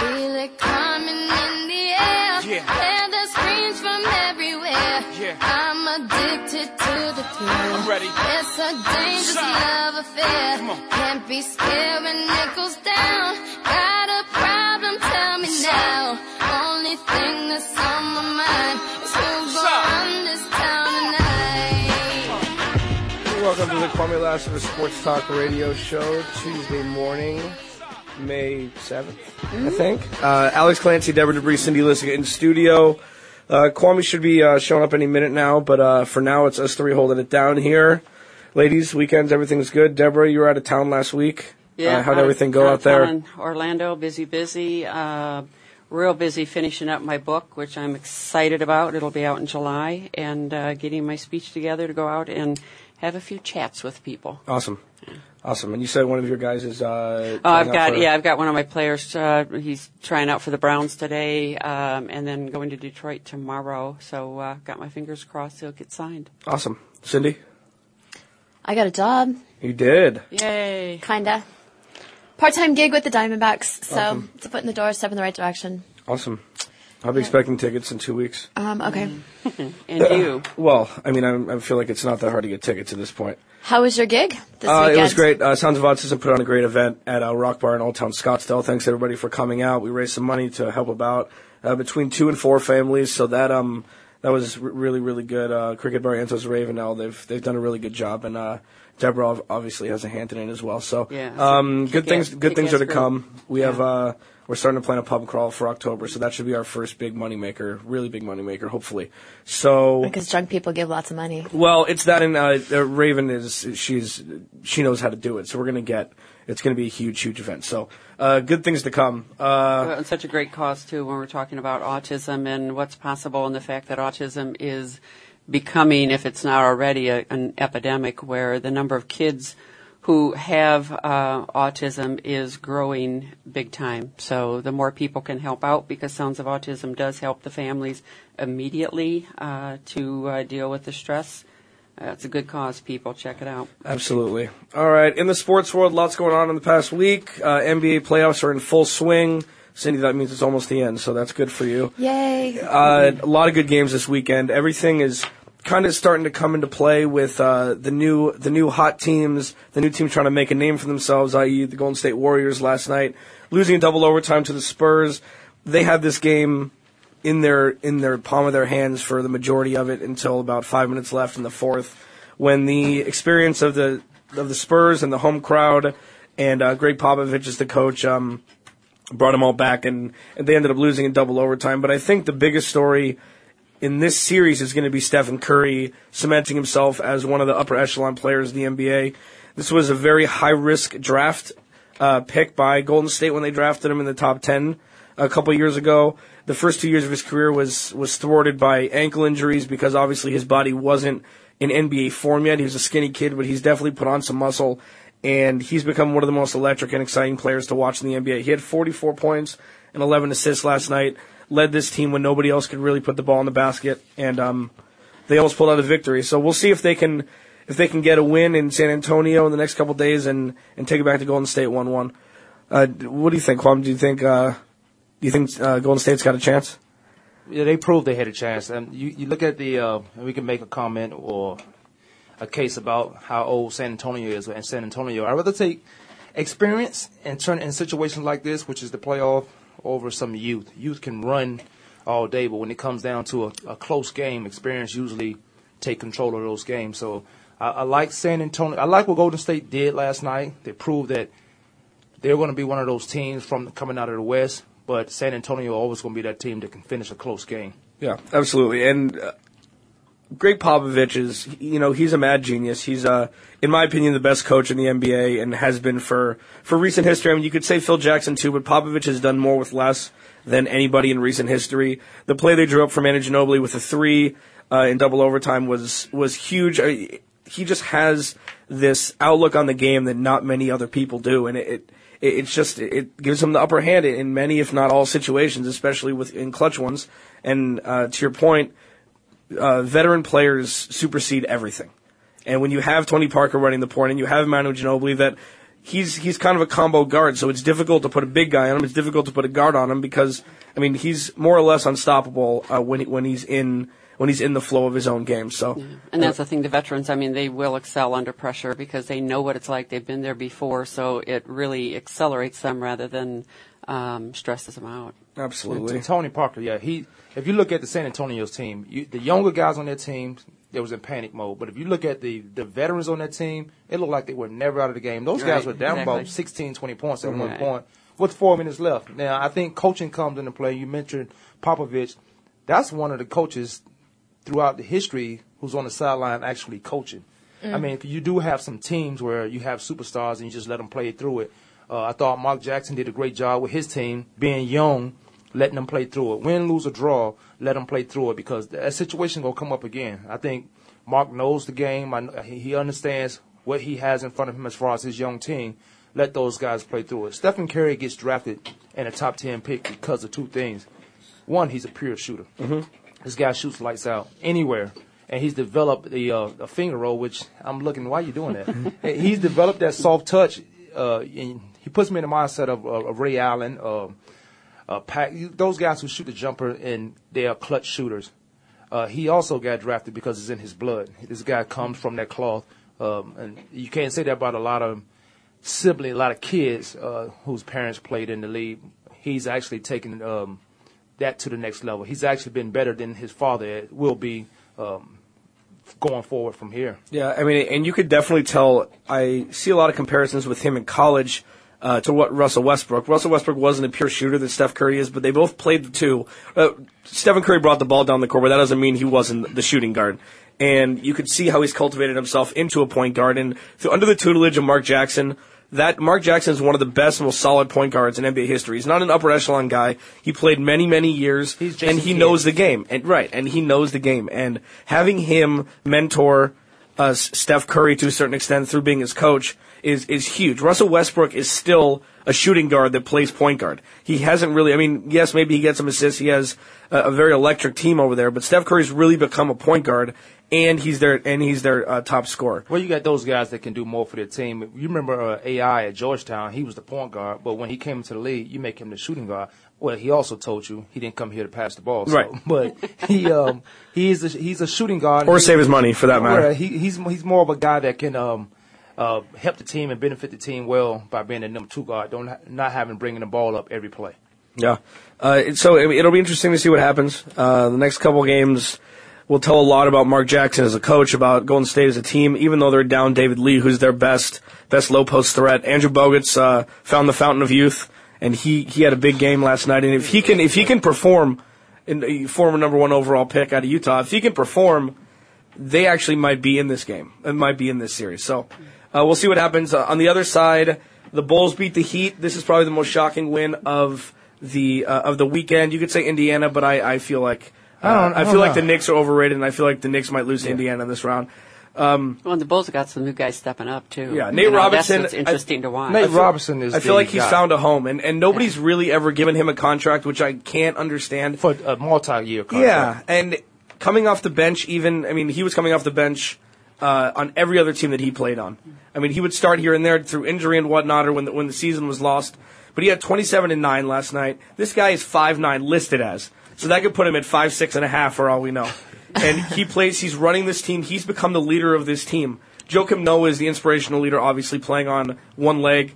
Feel it coming in the air. Yeah. Hear the screams from everywhere. Yeah. I'm addicted to the thrill. I'm ready. It's a dangerous Shine. love affair. Come on. Can't be scared when it goes down. Got a problem? Tell me now. Only thing that's on my mind is who's gonna Shine. run this town tonight. Welcome to the Kwamie Lassiter Sports Talk Radio Show, Tuesday morning, May 7th, I think. Uh, Alex Clancy, Deborah Debris, Cindy Lissick in studio. Uh, Kwamie should be uh, showing up any minute now, but uh, for now it's us three holding it down here. Ladies, weekends, everything's good. Deborah, you were out of town last week. Yeah. Uh, how'd everything go out out there? in Orlando, busy, busy. Uh, real busy finishing up my book, which I'm excited about. It'll be out in July, and uh, getting my speech together to go out and have a few chats with people. Awesome. Awesome. And you said one of your guys is. Uh, Oh, I've got for- yeah, I've got one of my players. Uh, he's trying out for the Browns today, um, and then going to Detroit tomorrow. So uh, got my fingers crossed he'll get signed. Awesome. Cindy, I got a job, you did. Yay! kinda. Part-time gig with the Diamondbacks, so Awesome. it's a foot in the door, step in the right direction. Awesome. I'll be expecting tickets in two weeks. Um, okay. And you? Well, I mean, I, I feel like it's not that hard to get tickets at this point. How was your gig this Uh, weekend? it was great. Uh, Sounds of Autism put on a great event at uh, Rock Bar in Old Town Scottsdale. Thanks everybody for coming out. We raised some money to help about uh, between two and four families. So that um that was r- really really good. Uh, Cricket Bar Antos Ravenel they've they've done a really good job and. Uh, Deborah obviously has a hand in it as well. So, Yeah. um, good Kick-ass- things, good things are to kick-ass come. group. We have, uh, we're starting to plan a pub crawl for October, so that should be our first big moneymaker, really big moneymaker, hopefully. So, Because drunk people give lots of money. well, it's that, and uh, uh, Raven is she's she knows how to do it. So we're gonna get it's gonna be a huge, huge event. So uh, good things to come. Uh, Well, it's such a great cause too when we're talking about autism and what's possible and the fact that autism is becoming, if it's not already, a, an epidemic where the number of kids who have uh, autism is growing big time. So the more people can help out, because Sounds of Autism does help the families immediately uh, to uh, deal with the stress. Uh, it's a good cause, people. Check it out. absolutely. All right, in the sports world, lots going on in the past week. Uh, NBA playoffs are in full swing. Cindy, that means it's almost the end, so that's good for you. Yay. Uh, a lot of good games this weekend. Everything is kind of starting to come into play with uh, the new the new hot teams, the new team trying to make a name for themselves, i.e., the Golden State Warriors last night losing in double overtime to the Spurs. They had this game in their in their palm of their hands for the majority of it until about five minutes left in the fourth, when the experience of the of the Spurs and the home crowd and uh, Gregg Popovich as the coach. Um, brought them all back, and, and they ended up losing in double overtime. But I think the biggest story in this series is going to be Stephen Curry cementing himself as one of the upper echelon players in the NBA. This was a very high risk draft uh, pick by Golden State when they drafted him in the top ten a couple years ago. The first two years of his career was was thwarted by ankle injuries because obviously his body wasn't in NBA form yet. He was a skinny kid, but he's definitely put on some muscle and he's become one of the most electric and exciting players to watch in the NBA. He had 44 points and 11 assists last night, led this team when nobody else could really put the ball in the basket, and um, they almost pulled out a victory. So we'll see if they can if they can get a win in San Antonio in the next couple days and and take it back to Golden State 1-1. Uh, what do you think, Kwamie? Do you think uh, do you think uh, Golden State's got a chance? Yeah, they proved they had a chance. And you, you look at the, uh, we can make a comment or a case about how old San Antonio is. And San Antonio, I'd rather take experience and turn it in situations like this, which is the playoff, over some youth. Youth can run all day, but when it comes down to a, a close game, experience usually take control of those games. So I, I like San Antonio. I like what Golden State did last night. They proved that they're going to be one of those teams from coming out of the West. But San Antonio always going to be that team that can finish a close game. Yeah, absolutely. And uh, Gregg Popovich is, you know, he's a mad genius. He's, uh, in my opinion, the best coach in the NBA and has been for, for recent history. I mean, you could say Phil Jackson too, but Popovich has done more with less than anybody in recent history. The play they drew up for Manu Ginobili with a three, uh, in double overtime was, was huge. I, he just has this outlook on the game that not many other people do, and it, it it's just it gives him the upper hand in many, if not all, situations, especially with in clutch ones. And uh, to your point, uh, veteran players supersede everything. And when you have Tony Parker running the point, and you have Manu Ginobili, that he's he's kind of a combo guard, so it's difficult to put a big guy on him. It's difficult to put a guard on him because I mean he's more or less unstoppable uh, when he, when he's in when he's in the flow of his own game. So, And that's the thing, the veterans, I mean, they will excel under pressure because they know what it's like. They've been there before, so it really accelerates them rather than um, stresses them out. Absolutely. Tony Parker, yeah, he. If you look at the San Antonio's team, you, the younger guys on their team, they was in panic mode. But if you look at the the veterans on that team, it looked like they were never out of the game. Those guys were down exactly. about 16, 20 points at one point with four minutes left. Now I think coaching comes into play. You mentioned Popovich. That's one of the coaches throughout the history who's on the sideline actually coaching. I mean, you do have some teams where you have superstars and you just let them play through it. Uh, I thought Mark Jackson did a great job with his team, being young, letting them play through it. Win, lose, or draw, let them play through it because that situation gonna come up again. I think Mark knows the game. I, he understands what he has in front of him as far as his young team. Let those guys play through it. Stephen Curry gets drafted in a top ten pick because of two things. One, he's a pure shooter. This guy shoots lights out anywhere, and he's developed the uh, a finger roll, which I'm looking. Why are you doing that? he's developed that soft touch. Uh, and he puts me in the mindset of, uh, of Ray Allen, uh, uh, Pac, those guys who shoot the jumper and they are clutch shooters. Uh, he also got drafted because it's in his blood. This guy comes from that cloth, um, and you can't say that about a lot of sibling, a lot of kids uh, whose parents played in the league. He's actually taken um, that to the next level. He's actually been better than his father will be um, going forward from here. Yeah, I mean, and you could definitely tell. I see a lot of comparisons with him in college uh, to what Russell Westbrook. Russell Westbrook wasn't a pure shooter that Steph Curry is, but they both played the two. Uh, Stephen Curry brought the ball down the court, but that doesn't mean he wasn't the shooting guard. And you could see how he's cultivated himself into a point guard. And so under the tutelage of Mark Jackson, that Mark Jackson is one of the best, most solid point guards in NBA history. He's not an upper echelon guy. He played many, many years, and he Kidd. knows the game. And right, and he knows the game. And having him mentor uh, Steph Curry to a certain extent through being his coach is is huge. Russell Westbrook is still a shooting guard that plays point guard. He hasn't really. I mean, yes, maybe he gets some assists. He has a, a very electric team over there, but Steph Curry's really become a point guard, and he's their and he's their uh, top scorer. Well, you got those guys that can do more for their team. You remember uh, AI at Georgetown? He was the point guard, but when he came into the league, you make him the shooting guard. Well, he also told you he didn't come here to pass the ball, so, Right. But he um, he is a, he's a shooting guard, Or save his money, for that matter. He, he's he's more of a guy that can um, uh, help the team and benefit the team well by being a number two guard, don't not having bringing the ball up every play. Yeah. Uh, so it'll be interesting to see what happens. Uh, the next couple games will tell a lot about Mark Jackson as a coach, about Golden State as a team, even though they're down David Lee, who's their best best low post threat. Andrew Bogut's uh, found the fountain of youth, and he, he had a big game last night. And if he can if he can perform, in the former number one overall pick out of Utah, if he can perform, they actually might be in this game. It might be in this series. So uh, we'll see what happens. Uh, on the other side, the Bulls beat the Heat. This is probably the most shocking win of the uh, of the weekend. You could say Indiana, but I, I feel like uh, I don't- I I don't feel like the Knicks are overrated, and I feel like the Knicks might lose to Indiana in this round. Well, and the Bulls have got some new guys stepping up too. Yeah, You Nate know, Robinson, That's what's I- interesting to watch. Nate I feel- Robinson is I feel the like he's guy. found a home, and, and nobody's really ever given him a contract, which I can't understand. for a multi-year contract. Yeah, and coming off the bench, even I mean, he was coming off the bench uh, on every other team that he played on. I mean, he would start here and there through injury and whatnot, or when the, when the season was lost. But he had 27 and nine last night. This guy is five nine listed as, so that could put him at five six and a half for all we know. And he plays. He's running this team. He's become the leader of this team. Joakim Noah is the inspirational leader, obviously playing on one leg.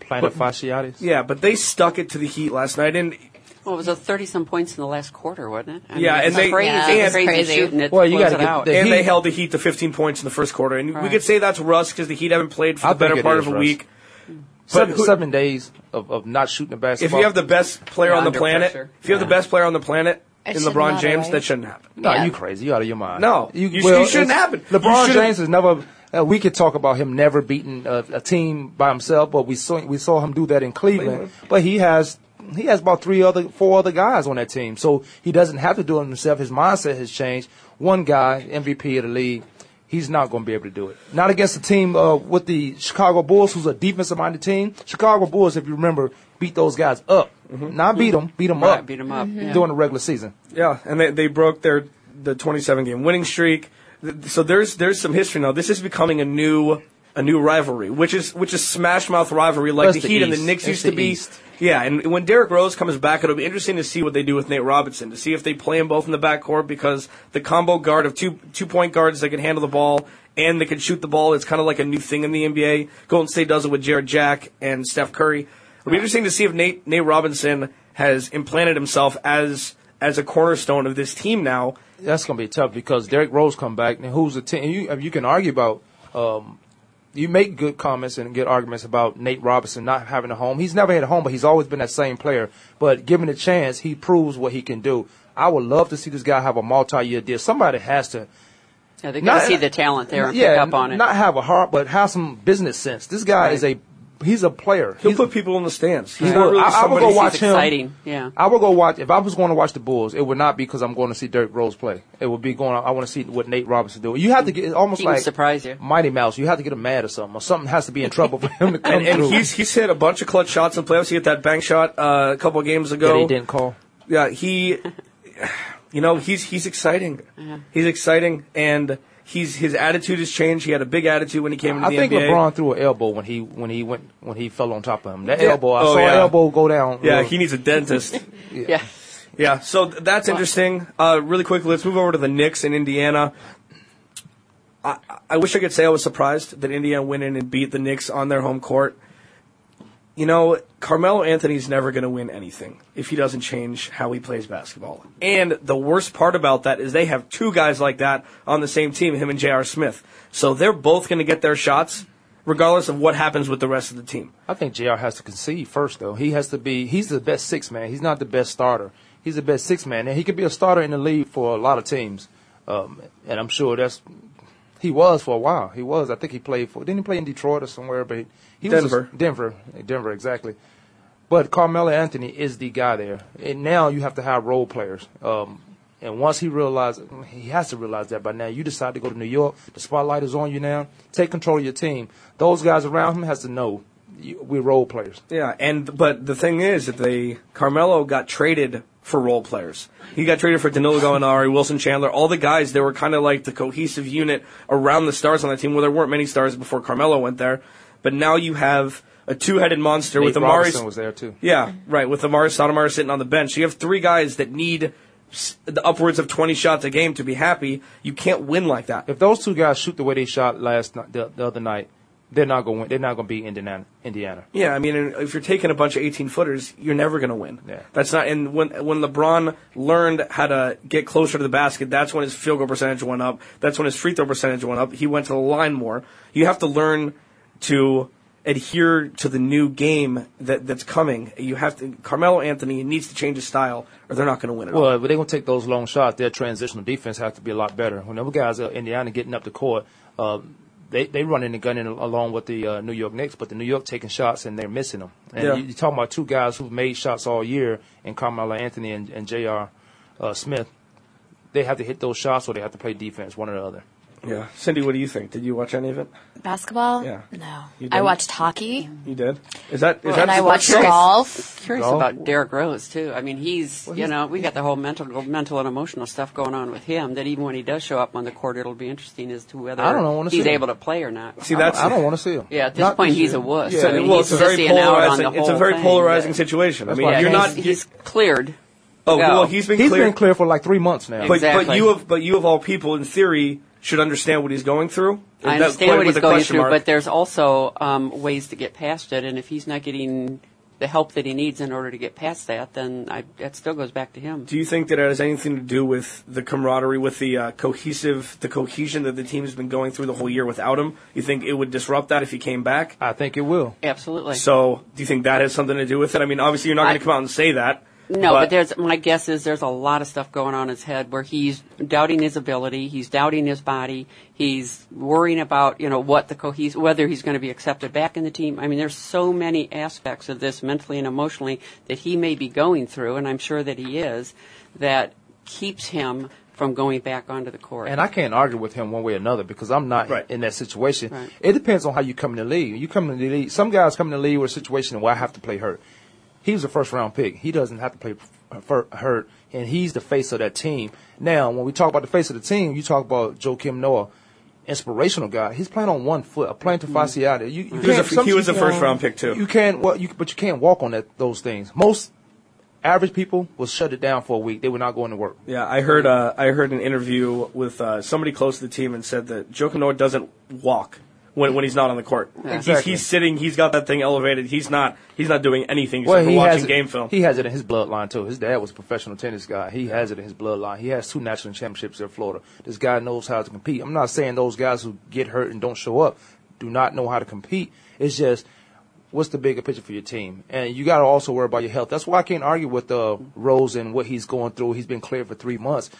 Plantar fasciitis. Yeah, but they stuck it to the Heat last night, and well, it was a thirty-some points in the last quarter, wasn't it? I Yeah, and it's they- crazy, Yeah, it was crazy, crazy. shooting it. Well, you gotta it out. the- and they held the Heat to 15 points in the first quarter. And we could say that's rust because the Heat haven't played for I the better part is of a rust. week. Seven, who- seven days of, of not shooting the basketball. If you have the best player on the planet, pressure. if you have the best player on the planet, It in LeBron James, right? that shouldn't happen. No, Yeah. you crazy. You out of your mind. No, you sh- you shouldn't happen. LeBron should've- James has never. Uh, we could talk about him never beating a, a team by himself, but we saw we saw him do that in Cleveland. But he has he has about three other four other guys on that team, so he doesn't have to do it himself. His mindset has changed. One guy, MVP of the league. He's not going to be able to do it. Not against a team uh, with the Chicago Bulls, who's a defensive-minded team. Chicago Bulls, if you remember, beat those guys up. Not beat them, beat them Right, up beat 'em up, yeah. during the regular season. Yeah, and they, they broke their the 27 game winning streak. So there's there's some history now. This is becoming a new a new rivalry, which is which is smash mouth rivalry like the the Heat and the East. Knicks It's used the to be. East. Yeah, and when Derrick Rose comes back, it'll be interesting to see what they do with Nate Robinson to see if they play them both in the backcourt because the combo guard of two two point guards that can handle the ball and they can shoot the ball. It's kind of like a new thing in the NBA. Golden State does it with Jarrett Jack and Steph Curry. It'll be interesting to see if Nate Nate Robinson has implanted himself as as a cornerstone of this team now. that's going to be tough because Derrick Rose come back, and who's the team? You you can argue about. Um, you make good comments and good arguments about Nate Robinson not having a home. He's never had a home, but he's always been that same player. But given a chance, he proves what he can do. I would love to see this guy have a multi-year deal. Somebody has to. Yeah, they got to see the talent there and yeah, pick up on it. Not have a heart, but have some business sense. This guy Right. is a. He's a player. He'll He's- put people in the stands. He's He not really I- I will go watch him. exciting, yeah. I will go watch. If I was going to watch the Bulls, it would not be because I'm going to see Derrick Rose play. It would be going. I want to see what Nate Robinson do. You have to get almost He like surprise you. Mighty Mouse. You have to get him mad or something, or something has to be in trouble for him to come and, and through. he's he's hit a bunch of clutch shots in playoffs. He hit that bank shot uh, a couple of games ago. that he didn't call. Yeah, he, you know, he's he's exciting. He's exciting, and he's his attitude has changed. He had a big attitude when he came into I the think LeBron threw an elbow when he when he went when he fell on top of him. That Yeah. elbow, I Oh, saw yeah. an elbow go down. yeah, Well, he needs a dentist. Yeah. yeah, so that's interesting. Uh, really quickly, let's move over to the Knicks in Indiana. I, I wish I could say I was surprised that Indiana went in and beat the Knicks on their home court. You know, Carmelo Anthony's never going to win anything if he doesn't change how he plays basketball. And the worst part about that is they have two guys like that on the same team, him and J.R. Smith. So they're both going to get their shots, regardless of what happens with the rest of the team. I think Jr. has to concede first, though. He has to be. He's the best six man. He's not the best starter. He's the best six man, and he could be a starter in the league for a lot of teams. Um, and I'm sure that's he was for a while. He was. I think he played for. Didn't he play in Detroit or somewhere? But he, he was Denver. Denver, Denver, exactly. But Carmelo Anthony is the guy there, and now you have to have role players. Um, and once he realizes, he has to realize that by now. You decide to go to New York. The spotlight is on you now. Take control of your team. Those guys around him has to know we're role players. Yeah, and but the thing is that they Carmelo got traded for role players. He got traded for Danilo Gallinari, Wilson Chandler, all the guys. They were kind of like the cohesive unit around the stars on that team. Well, there weren't many stars before Carmelo went there, but now you have a two-headed monster Nate with Amar'e. Robinson was there too. Yeah, right. With Amar'e Stoudemire sitting on the bench, you have three guys that need the upwards of 20 shots a game to be happy. You can't win like that. If those two guys shoot the way they shot last night, the, the other night, they're not going. They're not going to beat Indiana. Indiana. Yeah, I mean, if you're taking a bunch of 18 footers, you're never going to win. Yeah. That's not. And when when LeBron learned how to get closer to the basket, that's when his field goal percentage went up. That's when his free throw percentage went up. He went to the line more. You have to learn to adhere to the new game that that's coming. You have to. Carmelo Anthony needs to change his style, or they're not going to win it. Well, but they're going to take those long shots. Their transitional defense has to be a lot better. Whenever guys are Indiana getting up the court, uh, they they running and gunning along with the uh, New York Knicks, but the New York taking shots and they're missing them. And Yeah. you, you're talking about two guys who've made shots all year, and Carmelo Anthony and, and J.R. Uh, Smith. They have to hit those shots, or they have to play defense, one or the other. Yeah, Cindy, what do you think? Did you watch any of it? Basketball? Yeah. No. You I didn't? watched hockey You did. Is that is that and I watched show? golf. Curious Golf? about Derrick Rose too. I mean, he's you know we got the whole mental mental and emotional stuff going on with him. That even when he does show up on the court, it'll be interesting as to whether I don't know, he's see him. able to play or not. See, that's I don't want to see him. Yeah, at this Not point, he's year. a wuss. Yeah. I mean, well, it's a very sissing out on polarizing. It's a very thing, polarizing situation. I mean, Yeah, you're he's, not. he's cleared. oh, go. well, he's been He's cleared. been clear for like three months now. But, but you have, but you of all people, in theory, should understand what he's going through. I That- understand what he's going through, mark. but there's also um, ways to get past it. And if he's not getting the help that he needs in order to get past that, then I, that still goes back to him. do you think that it has anything to do with the camaraderie, with the uh, cohesive, the cohesion that the team has been going through the whole year without him? You think it would disrupt that if he came back? I think it will. Absolutely. So, do you think that has something to do with it? I mean, obviously, you're not going to come out and say that. No, but, there's my guess is there's a lot of stuff going on in his head where he's doubting his ability, he's doubting his body, he's worrying about you know what the cohes whether he's going to be accepted back in the team. I mean, there's so many aspects of this mentally and emotionally that he may be going through, and I'm sure that he is, that keeps him from going back onto the court. And I can't argue with him one way or another because I'm not Right. in that situation. Right. It depends on how you come in the league. You come in the league. Some guys come in the league with a situation where I have to play hurt. He was a first round pick. He doesn't have to play hurt, and he's the face of that team. Now, when we talk about the face of the team, you talk about Joakim Noah, inspirational guy. He's playing on one foot, a plantar fasciitis. You, you He was a- he was a first-round pick, too. You can't, well, you, but you can't walk on that those things. Most average people will shut it down for a week. They were not going to work. Yeah, I heard. Uh, I heard an interview with uh, somebody close to the team and said that Joakim Noah doesn't walk when when he's not on the court. He's, Exactly. he's sitting. He's got that thing elevated. He's not. He's not doing anything Well, he watching has game film. He has it in his bloodline too. His dad was a professional tennis guy. He has it in his bloodline. He has two national championships in Florida. This guy knows how to compete. I'm not saying those guys who get hurt and don't show up do not know how to compete. It's just what's the bigger picture for your team, and you got to also worry about your health. That's why I can't argue with uh, Rose and what he's going through. He's been cleared for three months.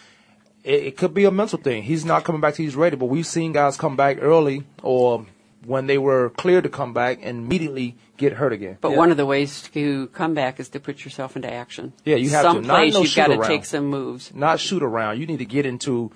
It, it could be a mental thing. He's not coming back till he's ready. But we've seen guys come back early or when they were cleared to come back and immediately get hurt again. But Yeah. one of the ways to come back is to put yourself into action. Yeah, you have to. Not Someplace no you've got to take some moves. not shoot around. You need to get into,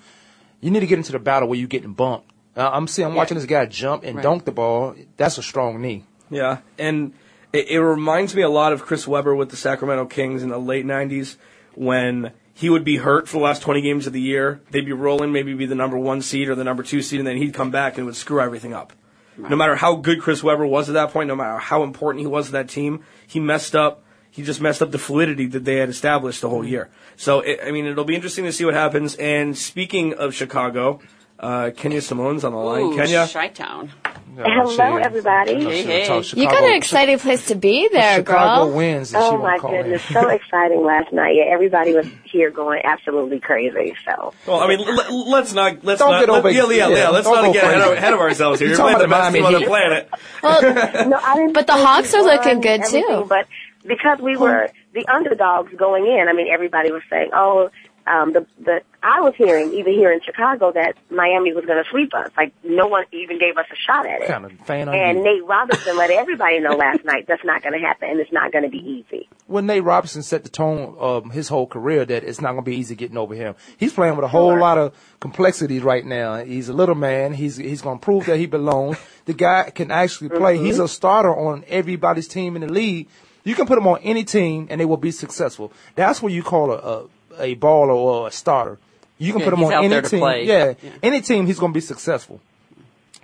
you need to get into the battle where you're getting bumped. Uh, I'm seeing, I'm Yeah. watching this guy jump and Right. dunk the ball. That's a strong knee. Yeah, and it, it reminds me a lot of Chris Webber with the Sacramento Kings in the late '90s when he would be hurt for the last 20 games of the year. They'd be rolling, maybe be the number one seed or the number two seed, and then he'd come back and would screw everything up. No matter how good Chris Webber was at that point, no matter how important he was to that team, he messed up. He just messed up the fluidity that they had established the whole year. So, it, I mean, it'll be interesting to see what happens. And speaking of Chicago, uh, Kenya Simone's on the line. Ooh, Kenya, Chi-town. Hello, everybody. Hey, hey. You got an exciting place to be there, Chicago girl. wins. Oh my goodness, so exciting last night. Yeah, everybody was here going absolutely crazy. So Well, I mean, l- let's not let's Don't not get let, over- yeah, yeah, yeah, yeah, let's don't get ahead of, ahead of ourselves here. You're You're talking playing the best team on the Heat. planet. no, I didn't. But the think Hawks are looking good, too. But because we were the underdogs going in, I mean, everybody was saying, "Oh, um, the the." I was hearing even here in Chicago that Miami was going to sweep us. Like no one even gave us a shot at it. kind of fan And you? Nate Robinson let everybody know last night that's not going to happen, and it's not going to be easy. When Nate Robinson set the tone of his whole career that it's not going to be easy getting over him. He's playing with a whole Sure. lot of complexities right now. He's a little man. He's he's going to prove that he belongs. The guy can actually play. He's a starter on everybody's team in the league. You can put him on any team and they will be successful. That's what you call a a, a baller or a starter. You can Yeah, put him on any team. Yeah, Yeah. any team he's going to be successful.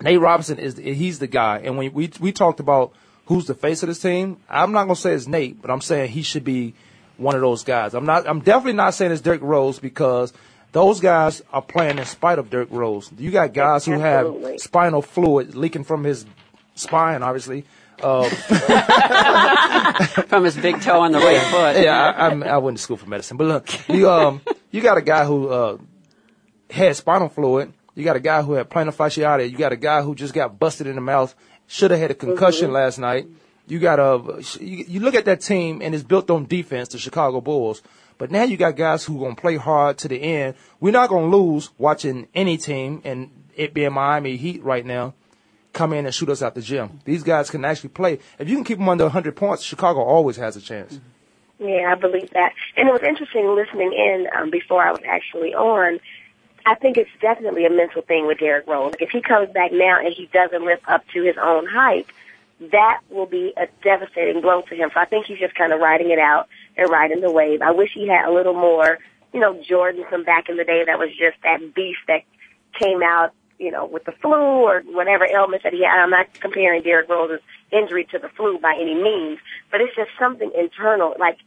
Nate Robinson is he's the guy. And when we we talked about who's the face of this team, I'm not gonna say it's Nate, but I'm saying he should be one of those guys. I'm not. I'm definitely not saying it's Derrick Rose because those guys are playing in spite of Derrick Rose. You got guys who have spinal fluid leaking from his spine, obviously. Uh, From his big toe on the right foot. yeah, I, I'm, I went to school for medicine, but look, you um, you got a guy who uh, had spinal fluid. You got a guy who had plantar fasciitis. You got a guy who just got busted in the mouth. Should have had a concussion last night. You got a you, you look at that team and it's built on defense, the Chicago Bulls. But now you got guys who gonna play hard to the end. We're not gonna lose watching any team, and it being Miami Heat right now, come in and shoot us out the gym. These guys can actually play. If you can keep them under 100 points, Chicago always has a chance. Yeah, I believe that. And it was interesting listening in um, before I was actually on. I think it's definitely a mental thing with Derrick Rose. If he comes back now and he doesn't live up to his own hype, that will be a devastating blow to him. So I think he's just kind of riding it out and riding the wave. I wish he had a little more, you know, Jordan from back in the day that was just that beast that came out, you know, with the flu or whatever ailment that he had. I'm not comparing Derrick Rose's injury to the flu by any means, but it's just something internal. Like,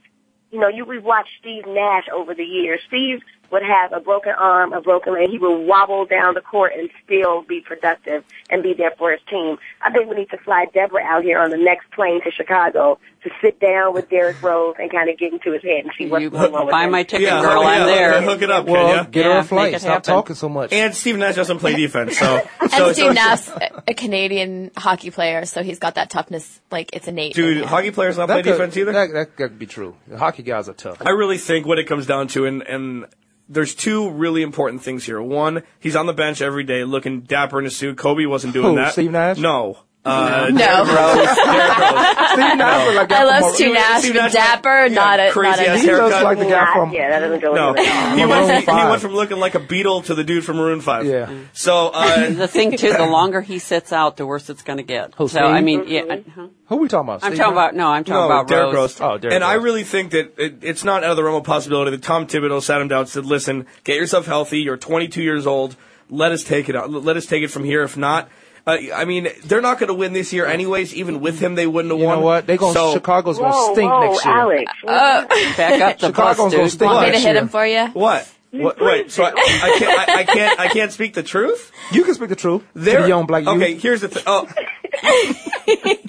you know, you we've watched Steve Nash over the years. Steve would have a broken arm, a broken leg. He would wobble down the court and still be productive and be there for his team. I think we need to fly Deborah out here on the next plane to Chicago to sit down with Derrick Rose and kind of get into his head and see what's You going on with buy him. my ticket, Yeah, girl. yeah, I'm there. Hook it up, Well, Kenya. get her Yeah, a flight. Stop happen. talking so much. And Steve Nash doesn't play defense, so. And so, Steve so- Nash, a Canadian hockey player, so he's got that toughness. Like it's innate. Dude, him. hockey players not play could, defense either? That, that could be true. The hockey guys are tough. I really think what it comes down to, and, and there's two really important things here. One, he's on the bench every day looking dapper in a suit. Kobe wasn't doing Who, that. Steve Nash? No. Uh, No. Derrick Rose. Derrick Rose. Steve Nash look like I that love from- Steve Nash, Steve Nash- dapper, yeah, not a crazy not ass a. He looks haircut. like the guy Not- from yeah, that doesn't go No, with it. he Maroon went, he went from looking like a beetle to the dude from Maroon Five. Yeah. So uh, The thing too, the longer he sits out, the worse it's going to get. Who, so I mean, yeah, uh, huh? Who we talking about? I'm Steve talking about no, I'm talking no, about Derrick Rose. Rose. Oh, Derrick and I really think that it, it's not out of the realm of possibility that Tom Thibodeau sat him down and said, "Listen, get yourself healthy. You're 22 years old. Let us take it out. Let us take it from here. If not." Uh, I mean, they're not going to win this year, anyways. Even with him, they wouldn't have You won. know what? They going So- Chicago's gonna stink whoa, next year. Alex. Back up the Chicago's bus, gonna dude. stink Want me to hit him for you? What? What? Wait. So I, I can't. I, I can't. I can't speak the truth. You can speak the truth. They're the young black youth. Okay. Here's the thing. Oh,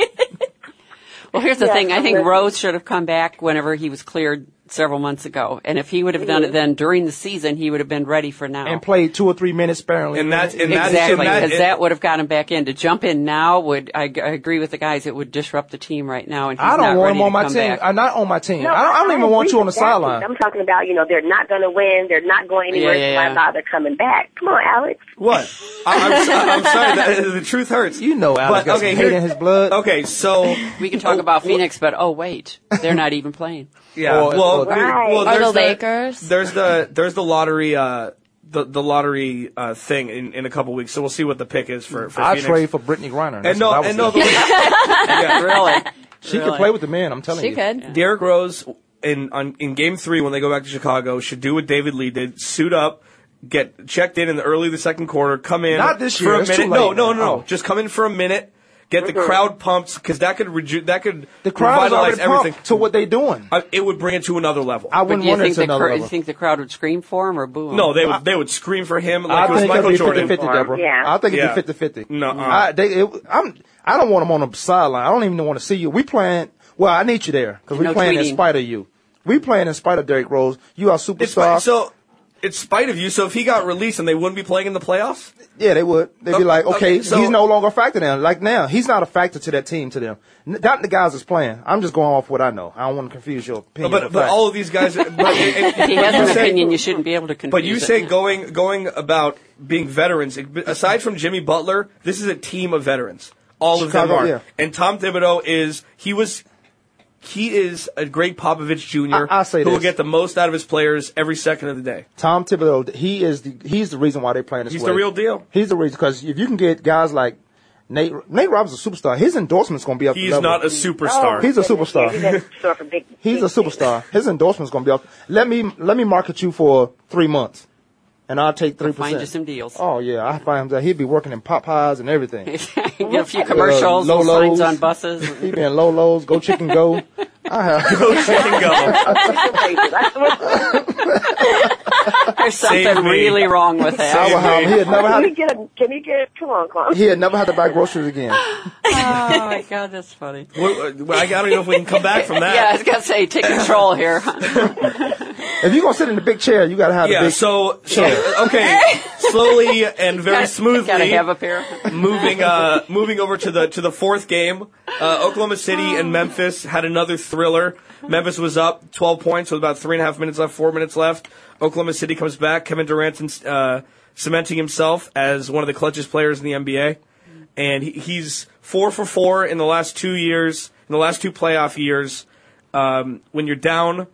Well, here's the Yeah, thing. I think. Rose should have come back whenever he was cleared several months ago. And if he would have done it then during the season, he would have been ready for now. and played two or three minutes sparingly. and that's and that's exactly, and that- because that would have got him back in. To jump in now would, I, g- I agree with the guys, it would disrupt the team right now. And he's I don't want ready him on my team. back. I'm not on my team. No, I don't, I don't even want you on the with sideline. I'm talking about, you know, they're not going to win. They're not going anywhere. Yeah, yeah, yeah. I thought they're coming back. Come on, Alex. What? I, I'm, I'm sorry. That, uh, the truth hurts. You know Alex But, okay, here- in his blood. Okay, so we can talk oh, about Phoenix, but oh wait, they're not even playing. yeah. Or- well, or- there- Right. well, Or there's the Lakers. There's the there's the lottery. Uh, the, the lottery uh, thing in, in a couple weeks, so we'll see what the pick is for, for I Phoenix. trade for Brittney Griner. And no, and no, the, yeah, Really? she really. can play with the man. I'm telling She you. She could. Derrick Rose in on, in Game Three when they go back to Chicago should do what David Lee did: suit up, get checked in in the early of the second quarter, come in Not this year. for year, a it's minute. No, late, no, man. no, no. Oh. Just come in for a minute, get the crowd pumped because that could reju- that could The crowd is revitalize already everything. pumped to what they doing. Uh, it would bring it to another level. I wouldn't do you want it think to the another cr- level. you think the crowd would scream for him or boo him? no, they would they would scream for him like I it was think Michael it'd be Jordan. 50-50, Deborah. Yeah. I think it'd Yeah. be 50-50. No, uh. I, they, it, I'm, I don't want them on the sideline. I don't even want to see you. We playing, well, I need you there because we No playing in tweeting. spite of you. We playing in spite of Derrick Rose. You are It's superstar. fi- so it's spite of you. So if he got released and they wouldn't be playing in the playoffs, Yeah, they would. They'd Oh, be like, okay, okay, so- he's no longer a factor now. Like now, he's not a factor to that team to them. N- Not the guys that's playing. I'm just going off what I know. I don't want to confuse your opinion. but but all of these guys. But, If he has you an say- opinion, you shouldn't be able to confuse But you it. say going going about being veterans. Aside from Jimmy Butler, this is a team of veterans. All of them are. yeah. And Tom Thibodeau is he was he is a great Popovich Jr. I- I'll say who will get the most out of his players every second of the day. Tom Thibodeau, he is the he's the reason why they're playing this He's way. the real deal. He's the reason because if you can get guys like Nate Nate Roberts, a superstar. His endorsement's going to be up. He's level. not a superstar. Oh, he's a superstar. He's a superstar for big. He's a superstar. His endorsement's going to be up. Let me let me market you for three months, and I'll take three Find you percent. some deals. Oh yeah, I find him that he'd be working in Popeyes and everything. Get a few uh, commercials, Low little signs on buses. He'd be in low lows, go chicken go. I have. Go chicken go. There's something really wrong with I that. would have. He'd never Can we get a? Can we get? Come on, come on. He'd never have to buy groceries again. oh my god, that's funny. What- what- I don't know if we can come back from that. Yeah, I was gonna say take control here. If you're gonna sit in the big chair, you gotta have Yeah, the big. so, so okay, slowly and very smoothly, Gotta have a pair. moving uh, moving over to the to the fourth game. Uh, Oklahoma City and Memphis had another thriller. Memphis was up 12 points with about three and a half minutes left, four minutes left. Oklahoma City comes back. Kevin Durant uh, cementing himself as one of the clutchest players in the NBA, and he, he's four for four in the last two years, in the last two playoff years. Um, when you're down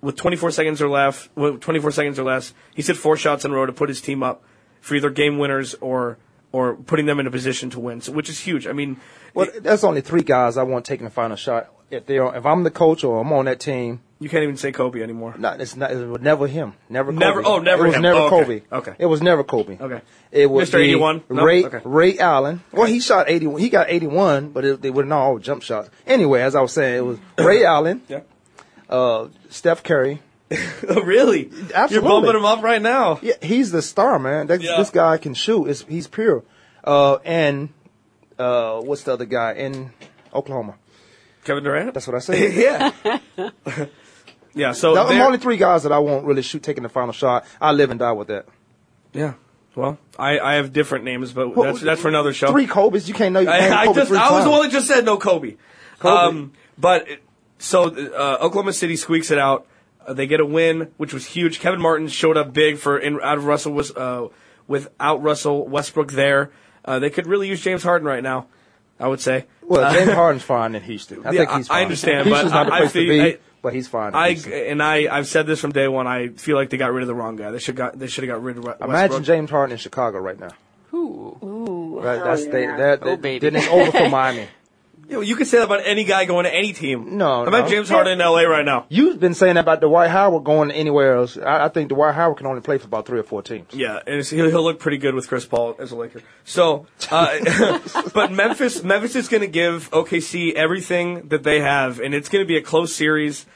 with 24 seconds or left, with 24 seconds or less, he's hit four shots in a row to put his team up for either game winners or or putting them in a position to win, so, which is huge. I mean, Well, that's only three guys I want taking the final shot. If they are, if I'm the coach or I'm on that team, you can't even say Kobe anymore. not it's not. It was never him. Never. Kobe. Never- oh, never It was him. never Oh, okay. Kobe. Okay. It was never Kobe. Okay. It was Mr. 81? No? Ray Okay. Ray Allen. Well, he shot 81. He got 81, but it, they were not all jump shots. Anyway, as I was saying, it was Ray Allen, Yeah. uh, Steph Curry, Oh, really? You're Absolutely. bumping him up right now. Yeah, he's the star, man. That, Yeah. This guy can shoot. It's, he's pure. Uh, and uh, what's the other guy in Oklahoma? Kevin Durant. That's what I said. yeah. yeah. So Now, I'm only three guys that I won't really shoot taking the final shot. I live and die with that. yeah. Well, I, I have different names, but Well, that's that's for another show. Three Kobe's. You can't know. You I, name I just three I was the one that just said no Kobe. Kobe. Um, but so uh, Oklahoma City squeaks it out. Uh, they get a win, which was huge. Kevin Martin showed up big for in, out of Russell was uh, without Russell Westbrook there. Uh, they could really use James Harden right now. I would say. Well, Uh, James Harden's fine in Houston. I Yeah, think he's I- I understand, Houston's but not the I- I to feel- be, I- but he's fine. I Houston. and I I've said this from day one. I feel like they got rid of the wrong guy. They should got they should have got rid of Westbrook. Imagine James Harden in Chicago right now. Ooh. Right, that's they, yeah. that, Oh, baby. then it's over for Miami. You, know, you could say that about any guy going to any team. No, Imagine no. James Harden in L.A. right now. You've been saying that about Dwight Howard going anywhere else. I, I think Dwight Howard can only play for about three or four teams. Yeah, and he'll, he'll look pretty good with Chris Paul as a Laker. So, uh, but Memphis, Memphis is going to give OKC everything that they have, and it's going to be a close series.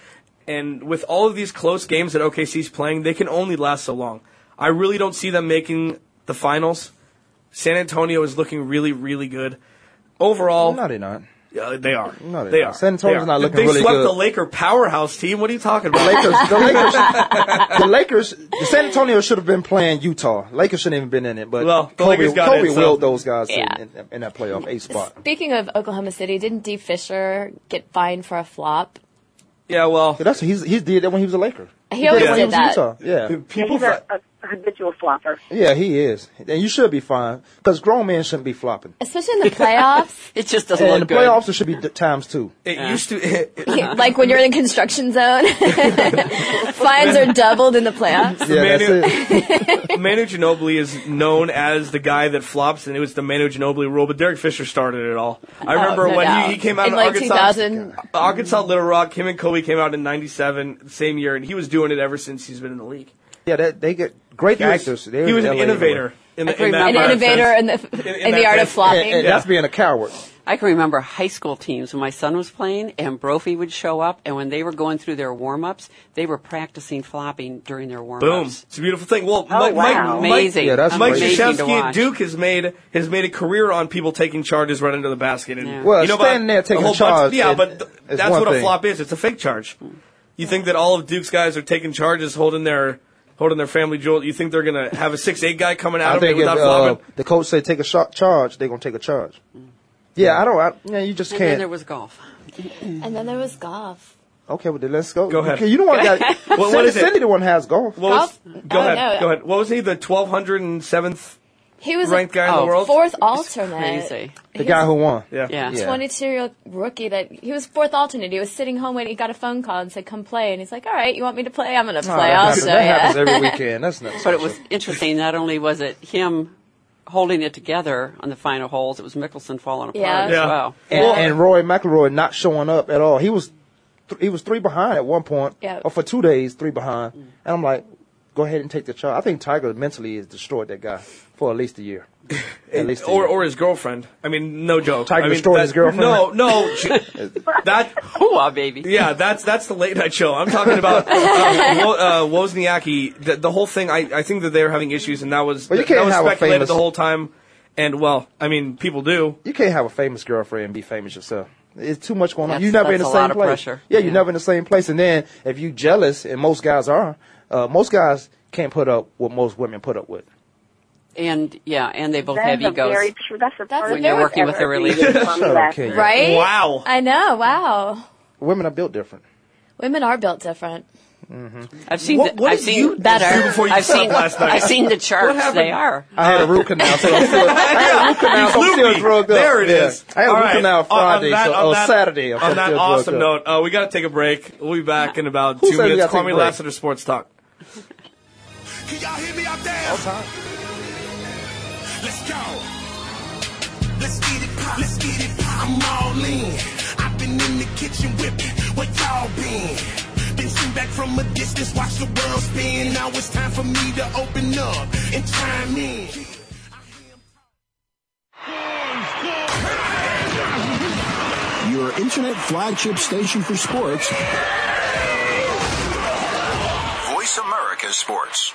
And with all of these close games that OKC's playing, they can only last so long. I really don't see them making the finals. San Antonio is looking really, really good. Overall, No, they're not. Yeah, they are. No, they're they are. San Antonio's not looking They really good. They swept the Laker powerhouse team. What are you talking about? Lakers, the Lakers, the Lakers, the San Antonio should have been playing Utah. Lakers shouldn't even been in it, but Well, the Kobe, Lakers got Kobe in, so- willed those guys Yeah. in, in, in that playoff eight spot. Speaking of Oklahoma City, didn't Dee Fisher get fined for a flop? yeah, well, Yeah, that's he's he did that when he was a Laker. He always when he did was that. Utah. Yeah, Yeah, people. He's fi- a, a habitual flopper. yeah, he is, and you should be fine because grown men shouldn't be flopping. Especially in the playoffs. It just doesn't And in look the good. playoffs, there should be d- times two. it used to. like when you're in the construction zone. Fines are doubled in the playoffs. Yeah, Manu- that's it. Manu Ginobili is known as the guy that flops, and it was the Manu Ginobili rule. But Derek Fisher started it all. I oh, remember Oh, no when he, he came out in in, like Arkansas. 2000. Arkansas Little Rock. Him and Kobe came out in '97, the same year, and he was doing it ever since he's been in the league. Yeah, that, they get great He was, actors. They're he was in an LA innovator in, the, in An innovator in the In- in in the art of flopping. And, and Yeah. that's being a coward. I can remember high school teams when my son was playing and Brophy would show up and when they were going through their warm-ups, they were practicing flopping during their warm-ups. Boom! It's a beautiful thing. Well, Oh, Mike, wow. Mike, Amazing. Yeah, that's Mike great. Krzyzewski at. Duke has made has made a career on people taking charges right into the basket. And Yeah. Well, you know standing there taking a whole charge bunch, yeah, is- but th- that's one what a thing. flop is. It's a fake charge. You think that all of Duke's guys are taking charges, holding their holding their family jewel? You think they're gonna have a six eight guy coming out I of it think if without uh, flopping? the coach said take a shot charge, they're gonna take a charge. Yeah, I don't. I, yeah, you just And can't. And then there was golf. And then there was golf. okay, well then let's go. Go ahead. Okay, you don't want that. What- what Cindy, is it? Cindy the one has golf. What was, go Oh, ahead. no. Go ahead. What was he? The twelve hundred and seventh He was ranked guy in Oh, the world. fourth alternate. Crazy. the guy who won. Yeah. Yeah. Yeah. 22 year old rookie that he was fourth alternate. He was sitting home when he got a phone call and said, "Come play." And he's like, "All right, you want me to play? I'm going to Oh, play that also." happens, that yeah. happens every weekend. That's not. But it was interesting. Not only was it him holding it together on the final holes, it was Mickelson falling apart Yeah. as Yeah. well. and, and Rory McIlroy not showing up at all. He was th- he was three behind at one point, Yeah. or for two days three behind. And I'm like, go ahead and take the charge. I think Tiger mentally has destroyed that guy for at least a year. at least a or year. or his girlfriend. I mean, no joke. Tiger I mean, destroyed that- his girlfriend? No, no. she- that Hooah, baby. Yeah, that's that's the late night show. I'm talking about uh, Wo- uh, Wozniacki. The, the whole thing. I, I think that they're having issues, and that was Well, you can't was have a speculated famous- the whole time. And well, I mean, people do. you can't have a famous girlfriend and be famous yourself. It's too much going on. That's- You're never in the a lot same of place. pressure. Yeah, you're never in the same place. And then if you jealous, and most guys are, uh, most guys can't put up what most women put up with. And yeah, and they both That have is a egos. very true. That's the That's first when you're working with a agreed relationship. with Mommy Shut up, last Kenya. night. Right? Wow. I know. Wow. Women are built different. Women are built different. I've seen. What- the, what I've seen you Better. before you I've seen. last night? I've seen the charts. They are. I had a root canal, so I'm still, I had a root canal, so I'm still drugged up. There it Yeah. I had a root right. canal On- on Friday, that- so, on or that- Saturday. I'm On that awesome note, uh, we got to take a break. We'll be back in about Who two minutes. Call me? Lassiter Sports Talk. Can y'all hear me out there? Let's go. Let's get it pop. Let's get it pop. I'm all in. I've been in the kitchen whipping. Where y'all been? Been sitting back from a distance, watch the world spin. Now it's time for me to open up and chime in. Your internet flagship station for sports. Voice America Sports.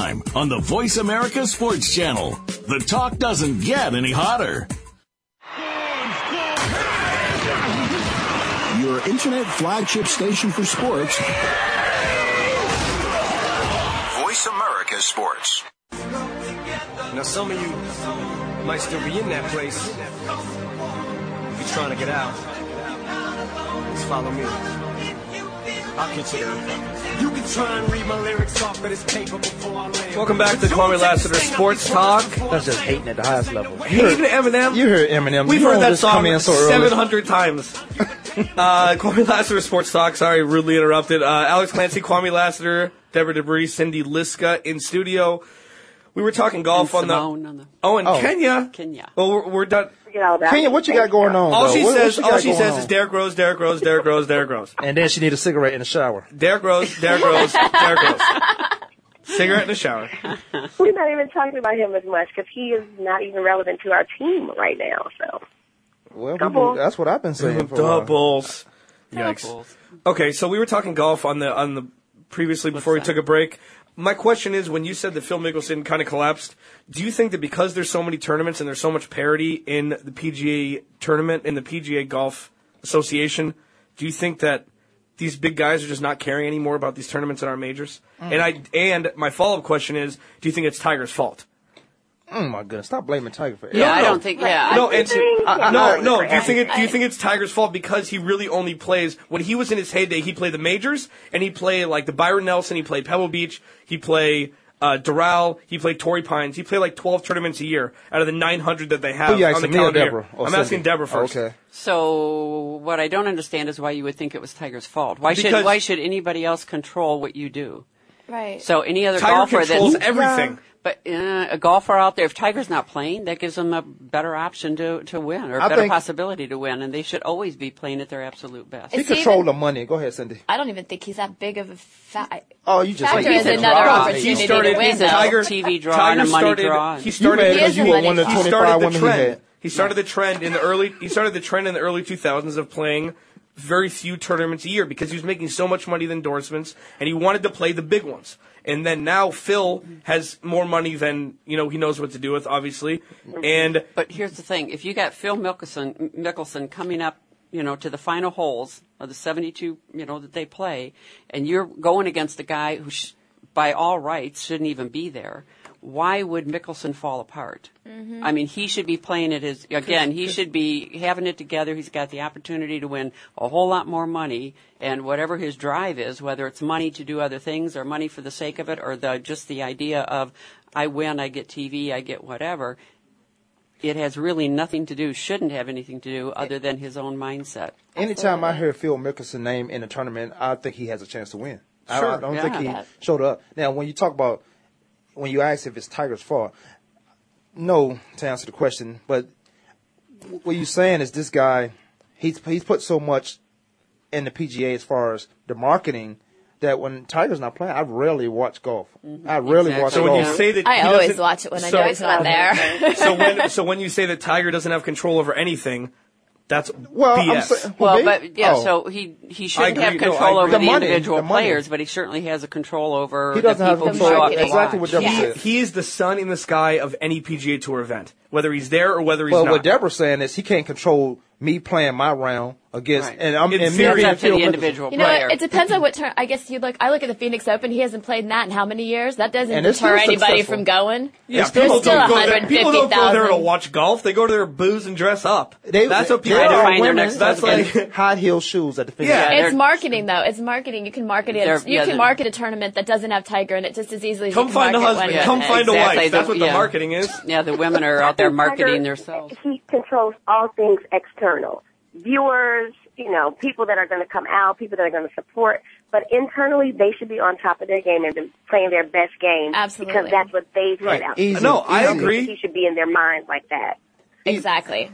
on the Voice America Sports Channel. The talk doesn't get any hotter. Your internet flagship station for sports. Voice America Sports. Now, some of you might still be in that place. If you're trying to get out, just follow me. I'll get you. You can try and read my lyrics off of this paper before I land. Welcome back to Kwamie Lassiter Sports Talk. That's just hating at the highest level. Hating Eminem. You heard Eminem. We've You heard that song in so 700 times. uh, Kwamie Lassiter Sports Talk. Sorry, rudely interrupted. Uh, Alex Clancy, Kwamie Lassiter, Deborah Debris, Cindy Liska in studio. We were talking golf on the, on the- Oh, and Oh. Kenya. Kenya. Well, we're, we're done. Forget all about Kenya, it. what you got going on? All though? she What- what says, you all she says on? is Derrick Rose, Derrick Rose, Derrick Rose, Derrick Rose. And then she need a cigarette in the shower. Derrick Rose, Derrick Rose, Derrick Rose. Cigarette in the shower. We're not even talking about him as much because he is not even relevant to our team right now. So Well, Double. people, that's what I've been saying for a while. Doubles. Okay, so we were talking golf on the on the previously before we took a break. My question is, when you said that Phil Mickelson kind of collapsed, do you think that because there's so many tournaments and there's so much parity in the PGA tournament in the PGA Golf Association, do you think that these big guys are just not caring anymore about these tournaments and our majors? Mm. And I and my follow up question is, do you think it's Tiger's fault? Oh my goodness! Stop blaming Tiger for Yeah, everything. I don't think. Yeah, No, I- and think- uh, no, no, no. Do you think it? Do you think it's Tiger's fault because he really only plays when he was in his heyday? He played the majors and he played like the Byron Nelson. He played Pebble Beach. He'd play uh, Doral. he played play Torrey Pines. He played like twelve tournaments a year out of the nine hundred that they have Who you on the asking, me or calendar. year. Deborah? I'm Cindy? asking Deborah first. Okay. So what I don't understand is why you would think it was Tiger's fault. Why Because- should why should anybody else control what you do? Right. So any other Tiger golfer controls that's everything. But uh, a golfer out there, if Tiger's not playing, that gives them a better option to, to win or a I better think- possibility to win, and they should always be playing at their absolute best. He Is he control even- the money. Go ahead, Cindy. I don't even think he's that big of a fa- Oh, you just factor like as he's a another draw. opportunity He started. to win. he's a though. Tiger TV draw Tiger and a money started, draw. He You started. mad He because you were one of the he 25 started the women he trend. had. He started the trend in the early. He started the trend in the early 2000s of playing very few tournaments a year because he was making so much money with endorsements, and he wanted to play the big ones. And then now Phil has more money than you know he knows what to do with, obviously. And But here's the thing: if you got Phil Mickelson, Mickelson coming up, you know, to the final holes of the 72, you know, that they play, and you're going against a guy who, sh- by all rights, shouldn't even be there. Why would Mickelson fall apart? Mm-hmm. I mean, he should be playing it as again. He should be having it together. He's got the opportunity to win a whole lot more money, and whatever his drive is, whether it's money to do other things or money for the sake of it, or the just the idea of I win, I get TV, I get whatever it has really nothing to do, shouldn't have anything to do other than his own mindset. Anytime I hear Phil Mickelson name in a tournament, I think he has a chance to win. I- Sure, I, don't yeah. think he Yeah. showed up. Now, when you talk about, when you ask if it's Tiger's fault, no, to answer the question, but what you're saying is this guy, he's he's put so much in the PGA as far as the marketing that when Tiger's not playing, I rarely watch golf. Mm-hmm. I rarely watch so golf. when you say that I he always doesn't- watch it when I know he's not there. so when so when you say that Tiger doesn't have control over anything, that's Well, BS. saying- Well, they- but yeah, oh. so he he shouldn't agree. have control agree. over The the, money, individual the players, but he certainly has a control over He the doesn't have people who control. show up Exactly watch. what Deborah Yeah. said. he is the sun in the sky of any PGA Tour event. Whether he's there or whether he's Well, not. what Deborah's saying is he can't control me playing my round against, Right. and I'm In and me being up to the Mickelson. individual You know, player. it depends on what turn. I guess you look. I look at the Phoenix Open. He hasn't played in that in how many years? That doesn't And deter anybody successful. from going. yeah, There's people still don't go there. People don't go there to watch golf. They go there to booze and dress up. They, That's what there people to are find their women next That's husband. like high heel shoes at the Phoenix. Yeah. It's marketing though. It's marketing. You can market it. You yeah, can market a tournament that doesn't have Tiger in it just as easily as come you can find a market husband. Come find a wife. That's what the marketing is. yeah, the women are out there Tiger, marketing themselves. He controls all things external. Viewers, you know, people that are going to come out, people that are going to support. But internally, they should be on top of their game and playing their best game. Absolutely. Because that's what they've set Right. out. Easy. No, I easy. agree. He should be in their minds like that. Exactly.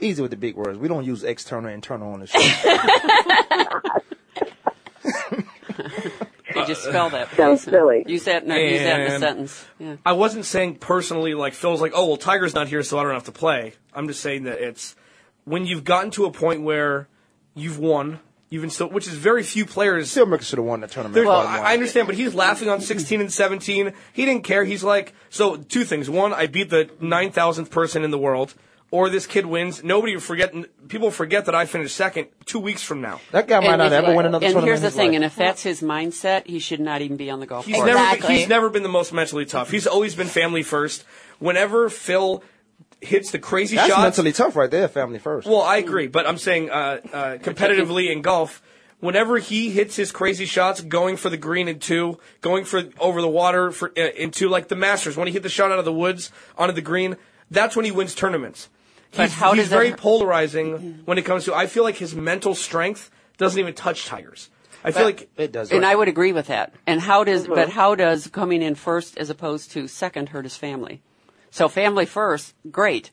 Easy with the big words. We don't use external and internal on the show. Did you spell that? So please? silly. Use that. No, use that in a sentence. Yeah. I wasn't saying personally like Phil's like, oh well, Tiger's not here, so I don't have to play. I'm just saying that it's when you've gotten to a point where you've won, you've been still, which is very few players. Still, Mickelson should have won the tournament. There's- bottom I. I understand, but he's laughing on 16 and 17. He didn't care. He's like, so two things. One, I beat the 9,000th person in the world, or this kid wins. Nobody will forget. People forget that I finished second two weeks from now. That guy might And not if- ever win another And here's the his thing, life. and if that's his mindset, he should not even be on the golf He's course. never Exactly. been, he's never been the most mentally tough. He's always been family first. Whenever Phil hits the crazy That's shots, mentally tough right there. Family first. Well, I agree, but I'm saying uh, uh, competitively in golf, whenever he hits his crazy shots, going for the green in two, going for over the water for uh, in two, like the Masters, when he hit the shot out of the woods onto the green, that's when he wins tournaments. But He's, how he's does that- very polarizing when it comes to. I feel like his mental strength doesn't even touch Tigers. I feel like it does. And right. I would agree with that. And how does, Mm-hmm. but how does coming in first as opposed to second hurt his family? So family first, great.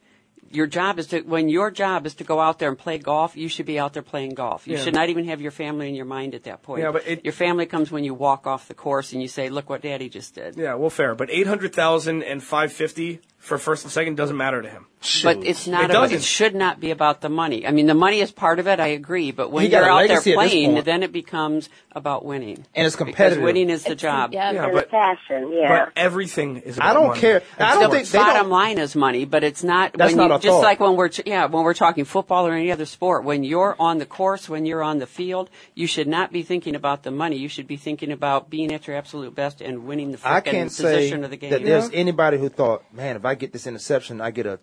Your job is to, when your job is to go out there and play golf, you should be out there playing golf. You Yeah. should not even have your family in your mind at that point. Yeah, but it- your family comes when you walk off the course and you say, look what daddy just did. yeah, well, fair, but eight hundred thousand and five fifty for first and second doesn't matter to him. But it's not. It about, it should not be about the money. I mean, the money is part of it. I agree. But when He you're out there legacy at this playing, then it becomes about winning. And it's Because competitive. winning is the job. Yeah. Yeah, and but- the fashion, yeah. But everything is. About I don't money. care. I don't think they bottom don't. line is money, but it's not. That's when not you, a just thought. like when we're ch- yeah when we're talking football or any other sport. When you're on the course, when you're on the field, you should not be thinking about the money. You should be thinking about being at your absolute best and winning the I frickin' can't say position of the game. that there's anybody who thought, man, if I get this interception, I get a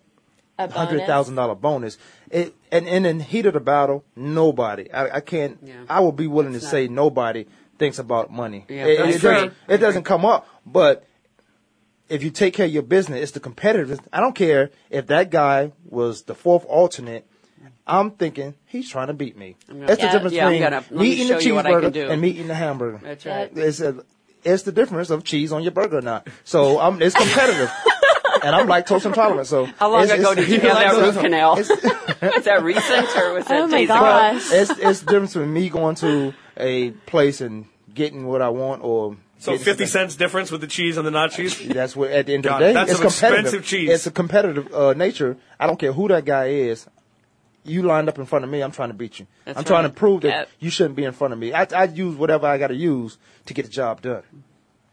A hundred bonus. thousand dollar bonus. It and, and in the heat of the battle, nobody. I, I can't. Yeah. I will be willing to It's say nobody thinks about money. Yeah, it, that's it true. doesn't, it doesn't come up. But if you take care of your business, it's the competitive. I don't care if that guy was the fourth alternate. I'm thinking he's trying to beat me. gonna- That's the difference Yeah, between gonna- me me eating the show you what I can cheeseburger and me eating the hamburger. That's right. It's a, it's the difference of cheese on your burger or not. So I'm, it's competitive. and I'm lactose intolerant. So How long it's- ago it's- did you have that lactose- root canal? it's- is that recent or was that Oh my days ago? gosh. it's it's the difference between me going to a place and getting what I want or So fifty cents difference with the cheese and the not cheese. That's what at the end of the day, that's it's some expensive cheese. It's a competitive uh, nature. I don't care who that guy is. You lined up in front of me. I'm trying to beat you. That's I'm trying to prove that Yep. you shouldn't be in front of me. I, I use whatever I got to use to get the job done.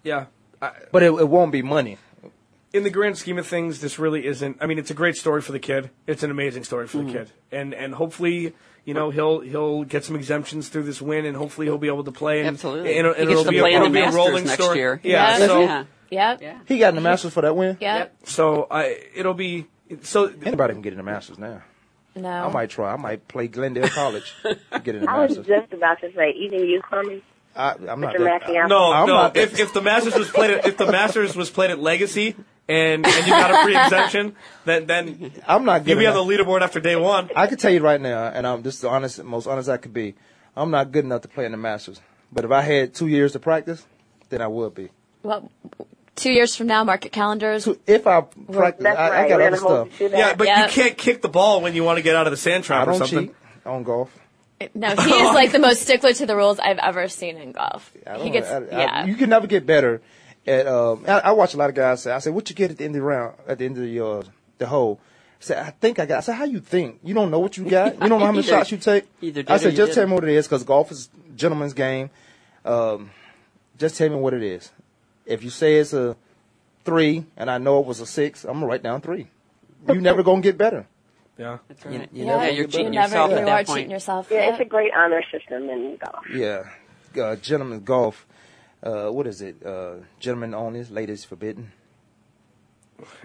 Yeah. I, But it, it won't be money. In the grand scheme of things, this really isn't. I mean, it's a great story for the kid. It's an amazing story for Mm-hmm. the kid, and and hopefully, you know, he'll he'll get some exemptions through this win, and hopefully he'll be able to play. And, Absolutely. and, He and gets it'll to be, play a, in it'll the be a Masters rolling next story. year. Yeah. Yeah. So yeah. Yep. Yeah. He got in the Masters for that win. Yep. so I it'll be so. Anybody can get in the Masters now. No. I might try. I might play Glendale College. get in the I was just about to say, even you, Tommy, I, I'm not Mr. that. No, I'm no. not- If, if the Masters was played at if the Masters was played at Legacy and, and you got a free exemption, then then I'm not you'd good be on the leaderboard after day one. I can tell you right now, and I'm just the honest, most honest I could be. I'm not good enough to play in the Masters. But if I had two years to practice, then I would be. Well, two years from now, market calendars. If I practice, I, right. I got other gonna hold stuff. you to that. Yeah, but Yeah. you can't kick the ball when you want to get out of the sand trap or don't something. cheat on golf. No, he is like the most stickler to the rules I've ever seen in golf. I don't He gets, I- I- yeah. you can never get better at. Um, I, I watch a lot of guys say, "I said, what you get at the end of the round, at the end of the uh, the hole." I said, "I think I got." I said, "How you think? You don't know what you got. You don't know how many Either- shots you take." either did I said, "Just tell didn't. me what it is, because golf is a gentleman's game. Um, just tell me what it is. If you say it's a three, and I know it was a six, I'm gonna write down three. you never gonna get better. Yeah. That's right. You, you Yeah, never you're cheating better. never, yourself you at are that point. cheating yourself. Yeah, it's a great honor system in golf. Yeah, uh, gentlemen golf. Uh, what is it? Uh, gentlemen only, ladies forbidden.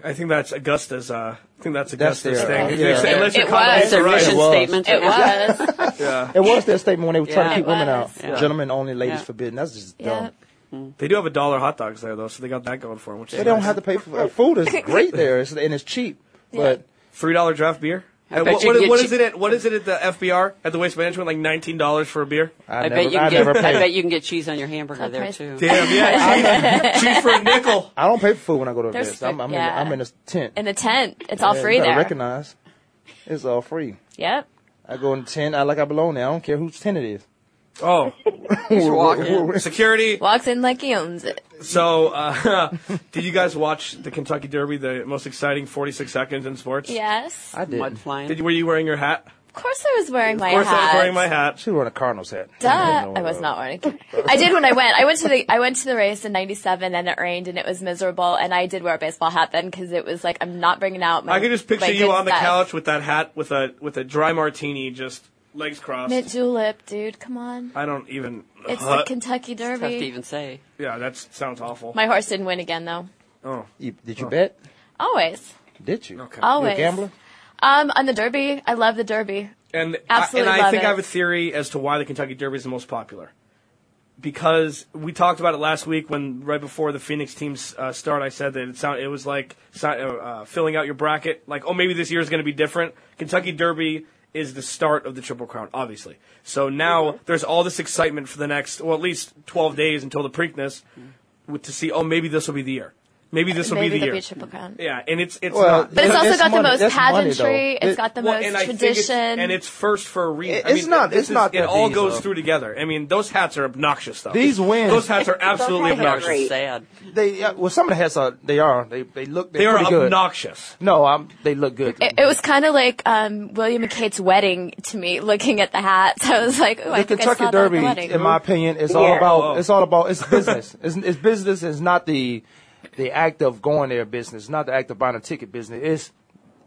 I think that's Augusta's. Uh, I think that's That's Augusta's their- thing. yeah. Unless- Unless your It was. is Their right. mission It was. statement. It was. Yeah. It was their statement when they were trying Yeah. to keep women out. Yeah. Gentlemen only, ladies Yeah. forbidden. That's just yeah. dumb. They do have a dollar hot dogs there though, so they got that going for them. Which They is don't nice. have to pay for uh, food. is great there, it's, and it's cheap. But three dollar draft beer. I bet what, you what, can what cheap- is it at? What is it at the FBR at the Waste Management? Like nineteen dollars for a beer. I, I, never, bet you can I get. never I bet you can get cheese on your hamburger That there price- too. Damn, yeah, cheese, cheese for a nickel. I don't pay for food when I go to There's events. I'm, I'm, yeah. in, I'm in a tent. In the tent, it's all Yeah, free you gotta there. Recognize, it's all free. Yep. I go in the tent. I like I belong there. I don't care whose tent it is. Oh, Just walk in. security. Walks in like he owns it. So, uh, did you guys watch the Kentucky Derby, the most exciting 46 seconds in sports? Yes. I did. Mud flying. Did, were you wearing your hat? Of course I was wearing my of course, hat. I was wearing my hat. She was wearing a Cardinals hat. Duh. No, I was not wearing it. I did when I went. I went to the I went to the race in '97 and it rained and it was miserable and I did wear a baseball hat then because it was like I'm not bringing out my. I could just picture my you good on the stuff. couch with that hat, with a with a dry martini, just legs crossed. Mint julep, dude. Come on. I don't even. It's uh, the Kentucky It's tough to Derby. even say. yeah, that sounds awful. My horse didn't win again though. oh, You, did you bet? Always. Did you? okay. You a Always. gambler? Um, on the Derby, I love the Derby. And Absolutely I, and I love think it. I have a theory as to why the Kentucky Derby is the most popular. Because we talked about it last week when right before the Phoenix teams uh, start, I said that it sound it was like si- uh, uh, filling out your bracket. Like, oh, maybe this year is going to be different. Kentucky Derby is the start of the Triple Crown, obviously. So now mm-hmm. there's all this excitement for the next, well, at least 12 days until the Preakness, mm-hmm. with, to see, oh, maybe this will be the year. Maybe this will Maybe be the there'll year. be a triple crown. yeah, and it's it's Well, not. But it's also that's got the money- most that's pageantry. though. It's got the Well, most and I think tradition. it's, and it's first for a reason. It- I mean, it's not- it's is- not It all these goes are- through together. I mean, those hats are obnoxious, though. These wins. Those hats are absolutely hats are obnoxious. great. Sad. They uh, well, some of the hats are. They are. They they look. They They're are pretty good. obnoxious. No, I'm, they look good. It, it was kind of like um, William and Kate's wedding to me, looking at the hats. I was like, "Ooh, I the think I Kentucky saw that Derby, in my opinion, is all about. Oh. It's all about. It's business. it's, it's business. It's not the the act of going there business. Not the act of buying a ticket business. It's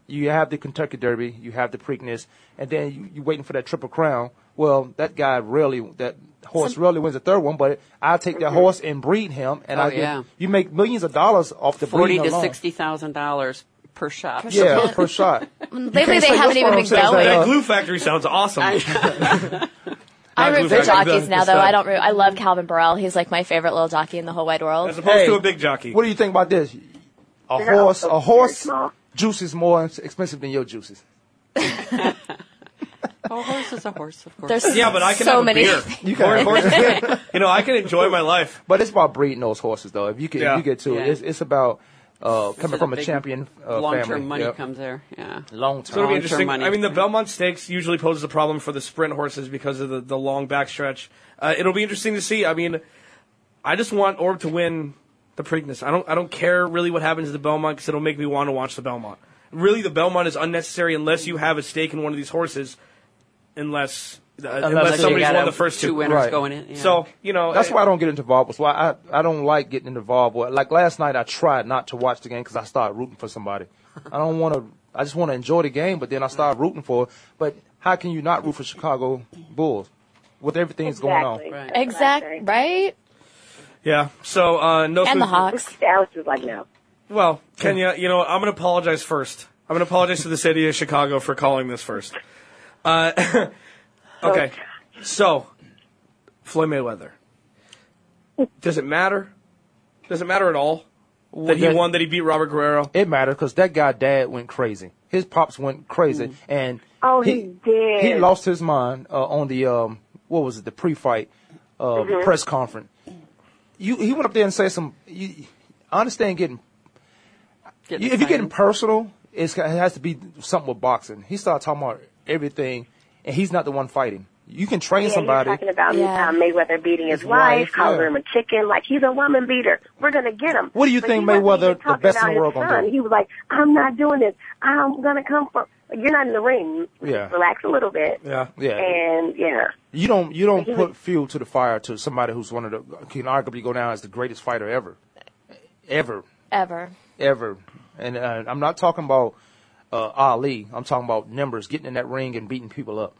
you have the Kentucky Derby, you have the Preakness, and then you, you're waiting for that Triple Crown. Well, that guy really, that horse really wins the third one, but I take that mm-hmm. horse and breed him, and Oh, I get, yeah. you make millions of dollars off the Forty breeding to alone. sixty thousand dollars per shot. Yeah, per shot. Lately, can't they haven't even been going. that, That glue factory sounds awesome. I Not root for jockeys now, though. I don't. Root, I love Calvin Borel. He's like my favorite little jockey in the whole wide world. As opposed Hey, to a big jockey. What do you think about this? A They're horse, a horse very juice is more expensive than your juices. A horse is a horse, of course. There's Yeah, but I can so have a many. beer. You can. Horse- horses- you know, I can enjoy my life. But it's about breeding those horses, though. If you get, Yeah. if you get to it, it's, it's about uh, coming from a big champion uh, long-term family. money Yep. comes there. Yeah. Long So it'll be term. Long-term interesting. money. I mean, the Belmont Stakes usually poses a problem for the sprint horses because of the, the long backstretch. Uh, it'll be interesting to see. I mean, I just want Orb to win the Preakness. I don't. I don't care really what happens to the Belmont because it'll make me want to watch the Belmont. Really, the Belmont is unnecessary unless you have a stake in one of these horses. Unless unless, Unless you somebody's won a- the first two two. winners Right. going in. Yeah. So you know That's uh, why I don't get involved. That's why I, I don't like getting involved. with Like last night, I tried not to watch the game because I started rooting for somebody. I don't want to. I just want to enjoy the game, but then I started rooting for. it. But how can you not root for Chicago Bulls with everything that's going on? Exactly. Right. That's what I Exact, say. right? Yeah. So uh, no. And smooth- the Hawks. Alex was like, no. Well, Kenya, you know. I'm going to apologize first. I'm going to apologize to the city of Chicago for calling this first. Uh, okay. So, Floyd Mayweather. Does it matter? Does it matter at all that he that- won, that he beat Robert Guerrero? It matters because that guy dad went crazy. His pops went crazy, and Oh, he did. He lost his mind uh, on the um, what was it? The pre-fight uh, Mm-hmm. press conference. You he went up there and said some. You, I understand getting Getting you, if you're getting personal, it's, it has to be something with boxing. He started talking about everything, and he's not the one fighting. You can train Yeah, somebody. He's talking about Yeah. uh, Mayweather beating his, His wife, wife, calling yeah. him a chicken, like he's a woman beater. We're gonna get him. What do you But think Mayweather, the best in the world, gonna son. do? He was like, "I'm not doing this. I'm gonna come from." You're not in the ring. Yeah. Relax a little bit. Yeah. Yeah. And yeah. You don't you don't put was- fuel to the fire to somebody who's one of the can arguably go down as the greatest fighter ever, ever, Ever. ever. And uh, I'm not talking about uh, Ali. I'm talking about numbers, getting in that ring and beating people up.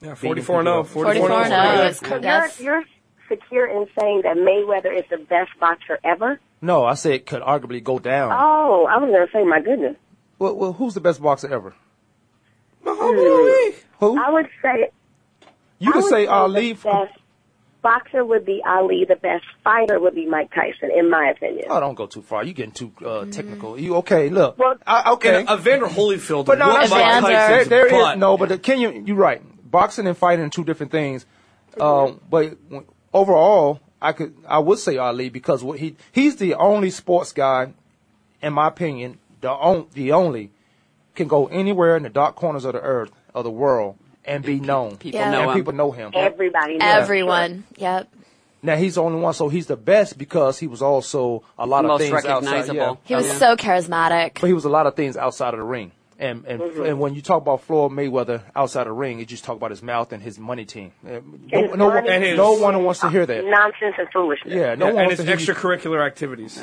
Yeah, Beating 44 and 0. 44 and 0. oh, Yeah. So you're, you're secure in saying that Mayweather is the best boxer ever? No, I said it could arguably go down. Oh, I was going to say, my goodness. Well, well, who's the best boxer ever? Muhammad Ali. Who? I would say You I can would say Ali. The best boxer would be Ali. The best fighter would be Mike Tyson, in my opinion. Oh, don't go too far. You're getting too uh, technical. You okay? Look, Well, I, okay. And Evander Holyfield But no, that's Mike Evander- there, Tyson's there is no. But the, can you? You're right. Boxing and fighting are two different things. Um, but overall, I could I would say Ali because what he he's the only sports guy, in my opinion, the on, the only can go anywhere in the dark corners of the earth of the world and be known. People Yeah. know and him. people know him. Everybody knows. everyone. Yep. Now he's the only one, so he's the best because he was also a lot of Most things outside. recognizable. Yeah. He was Yeah. so charismatic. But he was a lot of things outside of the ring. And and, and when you talk about Floyd Mayweather outside of the ring, you just talk about his mouth and his money team. Uh, No, His no, money one, his- no one wants to hear that. Nonsense and foolishness. Yeah, no Yeah, one and wants his to hear you- extracurricular activities.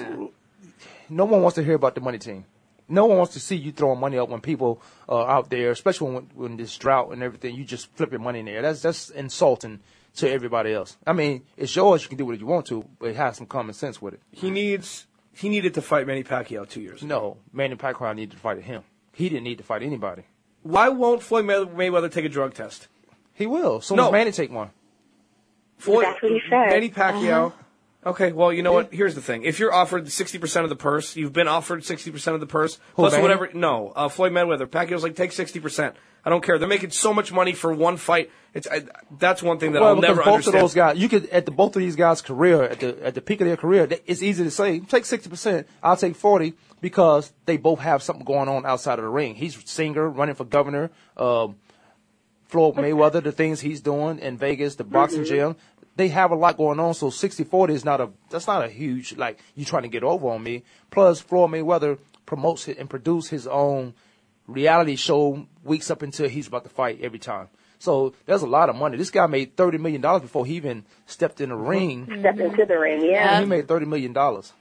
no one wants to hear about the money team. No one wants to see you throwing money up when people are out there, especially when when this drought and everything. You just flip your money in there. That's that's insulting to everybody else. I mean, it's yours. You can do what you want to, but have some common sense with it. He needs he needed to fight Manny Pacquiao two years ago. No, Manny Pacquiao needed to fight him. He didn't need to fight anybody. Why won't Floyd May- Mayweather take a drug test? He will. So No. does Manny take one. Floyd, That's what he said. Manny Pacquiao. Uh-huh. Okay, well, you know what? Here's the thing. If you're offered 60% of the purse, you've been offered 60% of the purse, plus Manny? whatever. No, uh, Floyd Mayweather. Pacquiao's like, take 60%. I don't care. They're making so much money for one fight. It's I, That's one thing that well, I'll because never both understand. of those guys, you could at the both of these guys' career at the at the peak of their career, it's easy to say take sixty percent, I'll take forty because they both have something going on outside of the ring. He's a singer, running for governor. Um, Floyd Mayweather, the things he's doing in Vegas, the boxing gym, they have a lot going on. So 60-40 is not a that's not a huge like you trying to get over on me. Plus, Floyd Mayweather promotes it and produce his own reality show weeks up until he's about to fight every time. So there's a lot of money. This guy made thirty million dollars before he even stepped in the mm-hmm. ring. Step into the ring, yeah. And he made thirty million dollars.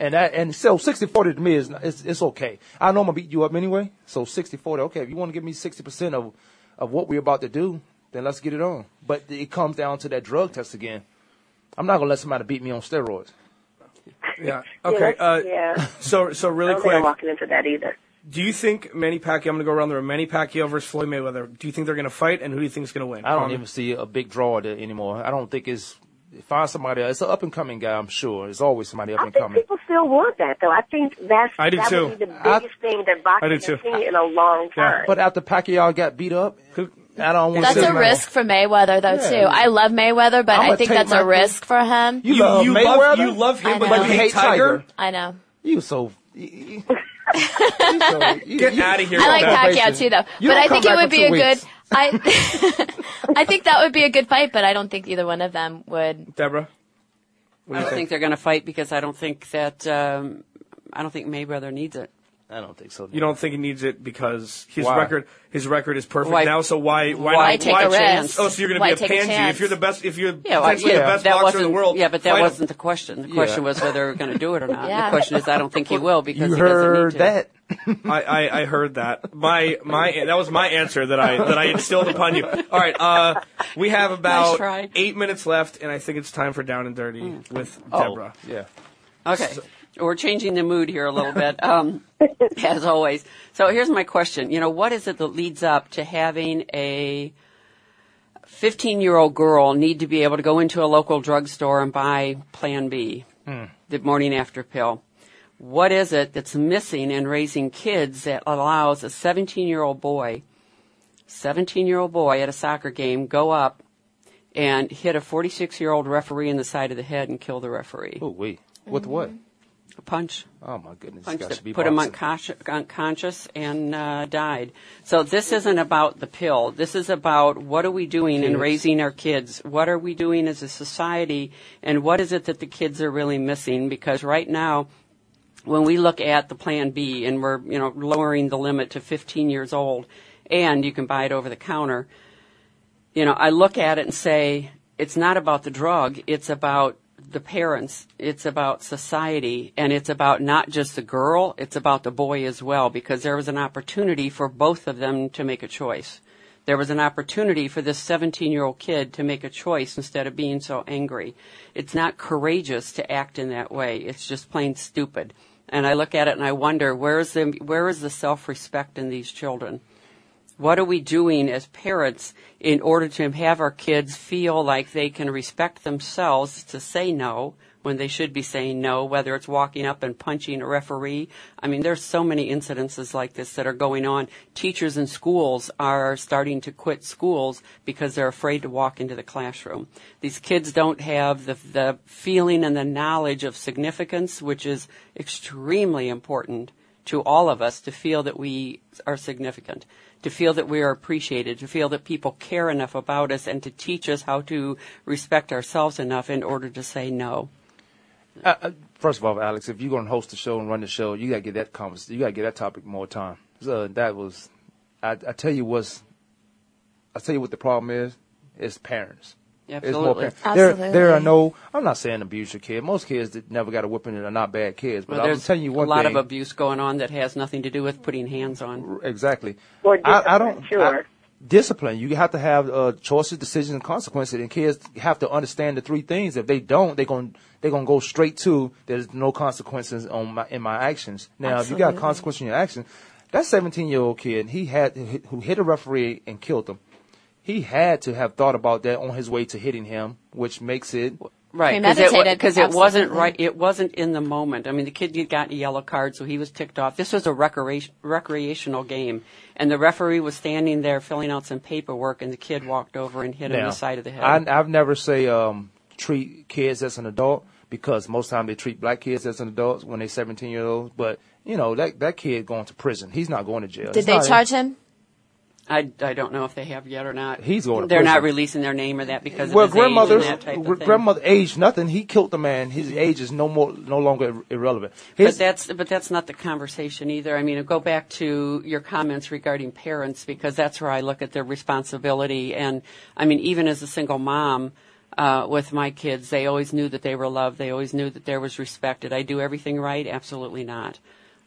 And that and so 60-40 to me is it's, it's okay. I know I'm gonna beat you up anyway. So 60-40, okay. If you want to give me sixty percent of of what we're about to do, then let's get it on. But it comes down to that drug test again. I'm not gonna let somebody beat me on steroids. Yeah. Okay. Yeah, Uh, yeah. So, so I really don't think I'm quick, walking into that either. do you think Manny Pacquiao? I'm going to go around there. Manny Pacquiao versus Floyd Mayweather. Do you think they're going to fight, and who do you think is going to win? I don't Carmen? even see a big draw there anymore. I don't think it's find somebody. It's an up and coming guy. I'm sure. There's always somebody up I and think coming. people still want that, though. I think that's I do that too. would be the I- biggest thing that boxing has too. seen in a long time. But after Pacquiao got beat up, I don't want That's to. a risk for Mayweather, though, Yeah. too. I love Mayweather, but I'ma think that's a risk for him. You, You, love you Mayweather. love you love him, but you hate hate Tiger. Tiger. I know. You so. You, you- you so- you- Get you- outta here. I like Yeah. Pacquiao too, though. You but I think it would be two a good. I I think that would be a good fight, but I don't think either one of them would. Deborah. I don't think they're going to fight because I don't think that um, I don't think Mayweather needs it. I don't think so. You don't think he needs it because his Why? record his record is perfect Why- now. So why why, why not? take why a chance? risk? Oh, so you're going to be a take a pansy if you're the best if you're Yeah, well, yeah, the best that boxer wasn't, in the world. Yeah, but that wasn't the question. The question was whether we're going to do it or not. Yeah. The question is, I don't think he will because You he doesn't heard need to. that? I, I, I heard that. My my that was my answer that I that I instilled upon you. All right, uh, we have about try. eight minutes left, and I think it's time for Down and Dirty with Oh, Deborah. yeah. Okay. We're changing the mood here a little bit, um, as always. So here's my question. You know, what is it that leads up to having a 15 year old girl need to be able to go into a local drugstore and buy Plan B, the morning after pill? What is it that's missing in raising kids that allows a 17 year old boy, 17 year old boy at a soccer game go up and hit a 46 year old referee in the side of the head and kill the referee? Oh wait. With what? A punch. Oh my goodness. punch This guy be that put him unconscious, unconscious and uh, died. So this isn't about the pill. This is about what are we doing in raising our kids? What are we doing as a society? And what is it that the kids are really missing? Because right now, when we look at the Plan B and we're you know lowering the limit to 15 years old, and you can buy it over the counter, you know I look at it and say it's not about the drug. It's about the parents, it's about society, and it's about not just the girl, it's about the boy as well, because there was an opportunity for both of them to make a choice. There was an opportunity for this 17 year old kid to make a choice instead of being so angry. It's not courageous to act in that way. It's just plain stupid. And I look at it and I wonder, where is the, where is the self-respect in these children? What are we doing as parents in order to have our kids feel like they can respect themselves to say no when they should be saying no, whether it's walking up and punching a referee? I mean, there's so many incidences like this that are going on. Teachers in schools are starting to quit schools because they're afraid to walk into the classroom. These kids don't have the, the feeling and the knowledge of significance, which is extremely important to all of us to feel that we are significant, to feel that we are appreciated, to feel that people care enough about us, and to teach us how to respect ourselves enough in order to say no. Uh, uh, first of all, Alex, if you're going to host the show and run the show, you got to get that conversation. You got to get that topic more time. So that was, I, I tell you what's, I tell you what the problem is. It's parents. It's more Absolutely. There, Absolutely. there are no. I'm not saying abuse your kid. Most kids that never got a whipping are not bad kids. But Well, I'm there's telling you one thing. a lot thing. of abuse going on that has nothing to do with putting hands on. Exactly. Or I, I discipline, don't. sure. I- discipline. You have to have uh, choices, decisions, and consequences. And kids have to understand the three things. If they don't, they're going they're gonna go straight to there's no consequences on my in my actions. Now, if you got Absolutely. consequences in your actions, that 17 year old kid, he had who hit a referee and killed him. He had to have thought about that on his way to hitting him, which makes it Right, because it, Premeditated, 'cause it wasn't right. It wasn't in the moment. I mean, the kid got a yellow card, so he was ticked off. This was a recreation, recreational game, and the referee was standing there filling out some paperwork, and the kid walked over and hit him in the side of the head. I, I've never say um, treat kids as an adult because most time they treat black kids as an adult when they're 17 years old. But you know that that kid going to prison. He's not going to jail. Did It's they not- charge him? I, I don't know if they have yet or not. He's going to They're prison. not releasing their name or that because Well, of his age and grandmother's that type of thing. grandmother aged nothing. He killed the man. His age is no more, no longer ir- irrelevant. But that's but that's not the conversation either. I mean, go back to your comments regarding parents because that's where I look at their responsibility. And I mean, even as a single mom uh, with my kids, they always knew that they were loved. They always knew that there was respect. Did I do everything right? Absolutely not.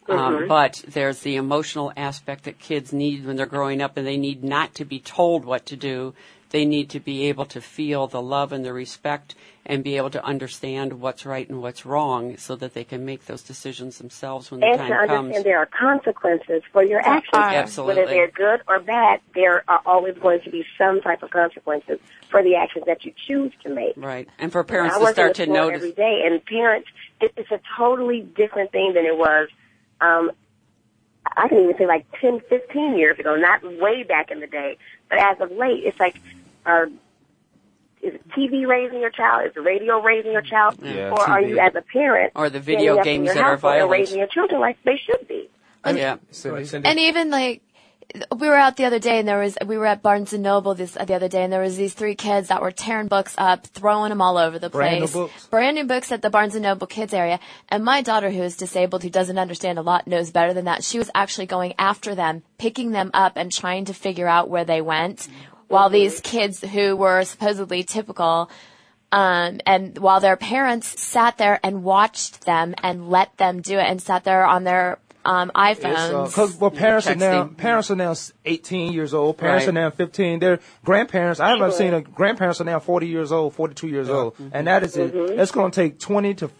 Um, but there's the emotional aspect that kids need when they're growing up, and they need not to be told what to do. They need to be able to feel the love and the respect and be able to understand what's right and what's wrong so that they can make those decisions themselves when the and to time understand comes. there are consequences for your actions. Absolutely. Whether they're good or bad, there are always going to be some type of consequences for the actions that you choose to make. Right. And for parents I to start to notice. every day, and parents, it, it's a totally different thing than it was. Um, I can even say like 10, 15 years ago, not way back in the day, but as of late, it's like, uh, is it TV raising your child? Is the radio raising your child? Yeah, or are you, as a parent, Or the video standing up in games your that are violent. raising your children like they should be? And, yeah. Cindy? And even like we were out the other day and there was we were at Barnes and Noble this the other day and there was these three kids that were tearing books up, throwing them all over the Brand new place. books? Brand new books at the Barnes and Noble kids area. And my daughter who is disabled who doesn't understand a lot knows better than that. She was actually going after them, picking them up and trying to figure out where they went. While these kids who were supposedly typical um, and while their parents sat there and watched them and let them do it and sat there on their um, uh, iPhones. Because well, parents are now texting. parents are now 18 years old. Parents Right. are now 15. Their grandparents. I haven't seen a grandparents are now 40 years old, 42 years old, mm-hmm. and that is it. Mm-hmm. It's going to take 20 to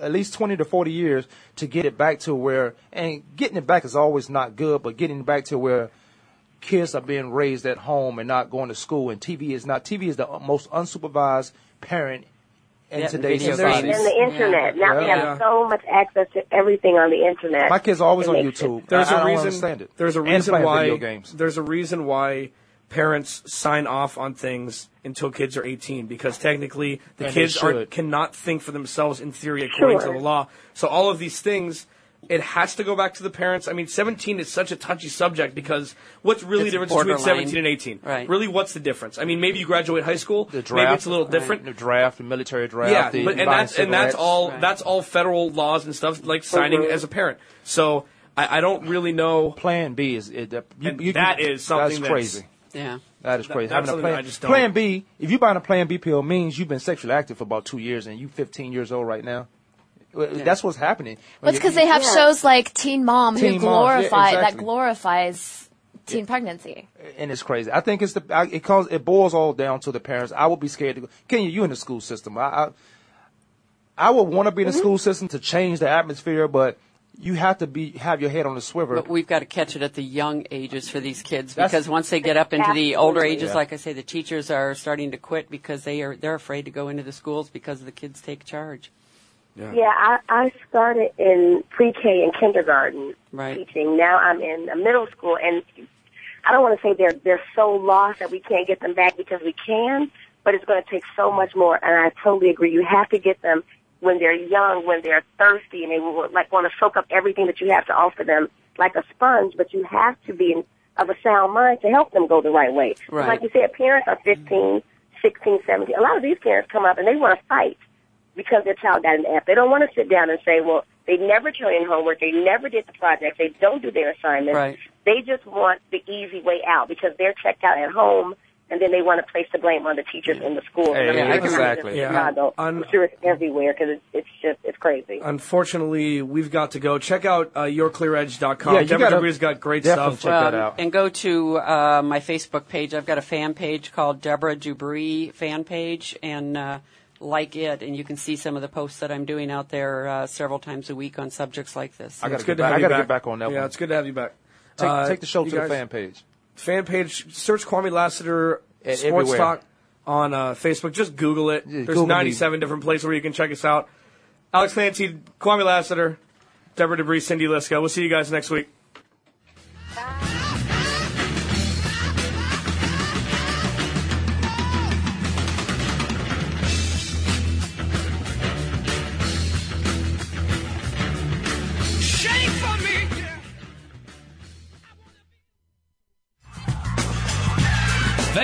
at least 20 to 40 years to get it back to where. And getting it back is always not good, but getting it back to where kids are being raised at home and not going to school, and TV is not. TV is the most unsupervised parent in Yeah, today's video society. And the internet. Now we Yeah. have so much access to everything on the internet. My kids are always on makes it- YouTube. There's I, I a don't reason. understand it. There's a reason why. video games. There's a reason why parents sign off on things until kids are 18 because technically the And kids are cannot think for themselves in theory according Sure. to the law. So all of these things. It has to go back to the parents. I mean, 17 is such a touchy subject because what's really It's the difference between 17 and 18? Right. Really, what's the difference? I mean, maybe you graduate high school. The draft, maybe draft, it's a little different. The draft, the military draft. Yeah, the but and that's and that's cigarettes. all Right. that's all federal laws and stuff like signing as a parent. So I, I don't really know. Plan B is it, that- you, And you, that is something that's that's- crazy. Yeah. That is crazy. that's Having a plan, I just don't- plan B. If you buying a Plan B pill, means you've been sexually active for about two years, and you're 15 years old right now. Well, That's what's happening. Well, it's because they have Yeah. shows like Teen Mom Teen who Mom, yeah, glorify that glorifies teen pregnancy. and it's crazy. I think it's the I, it cause it boils all down to the parents. I would be scared to go. Kenya, you you in the school system? I I, I would want to be in Mm-hmm. the school system to change the atmosphere, but you have to be have your head on the swivel. But we've got to catch it at the young ages for these kids That's- because once they get up into the older ages, Yeah. like I say, the teachers are starting to quit because they are they're afraid to go into the schools because the kids take charge. Yeah, I, I started in pre-K and kindergarten Right. teaching. Now I'm in a middle school, and I don't want to say they're they're so lost that we can't get them back because we can, but it's going to take so much more. And I totally agree. You have to get them when they're young, when they're thirsty, and they will like want to soak up everything that you have to offer them like a sponge. But you have to be in, of a sound mind to help them go the right way. Right. Like you said, parents are 15, 16, 17. A lot of these parents come up and they want to fight because their child got an F. They don't want to sit down and say, well, they never turn in homework, they never did the project, they don't do their assignments. Right. They just want the easy way out because they're checked out at home and then they want to place the blame on the teachers in the school. Hey, And I'm not exactly. just in Yeah. Chicago. I'm sure it's everywhere because it's, it's just, it's crazy. Unfortunately, we've got to go. Check out uh, yourclearedge.com. Yeah, you Deborah gotta Debris has got great definitely stuff. check that out. And go to uh, my Facebook page. I've got a fan page called Deborah Dubry fan page, and uh, like it, and you can see some of the posts that I'm doing out there uh, several times a week on subjects like this. I got to get back. I gotta get back on that Yeah, one. it's good to have you back. Take, Uh, take the show to guys- the fan page. fan page. Search Kwamie Lassiter And Sports everywhere. Talk on uh, Facebook. Just Google it. There's Google me. 97 different places where you can check us out. Alex Clancy, Kwamie Lassiter, Deborah Debris, Cindy Liska. We'll see you guys next week.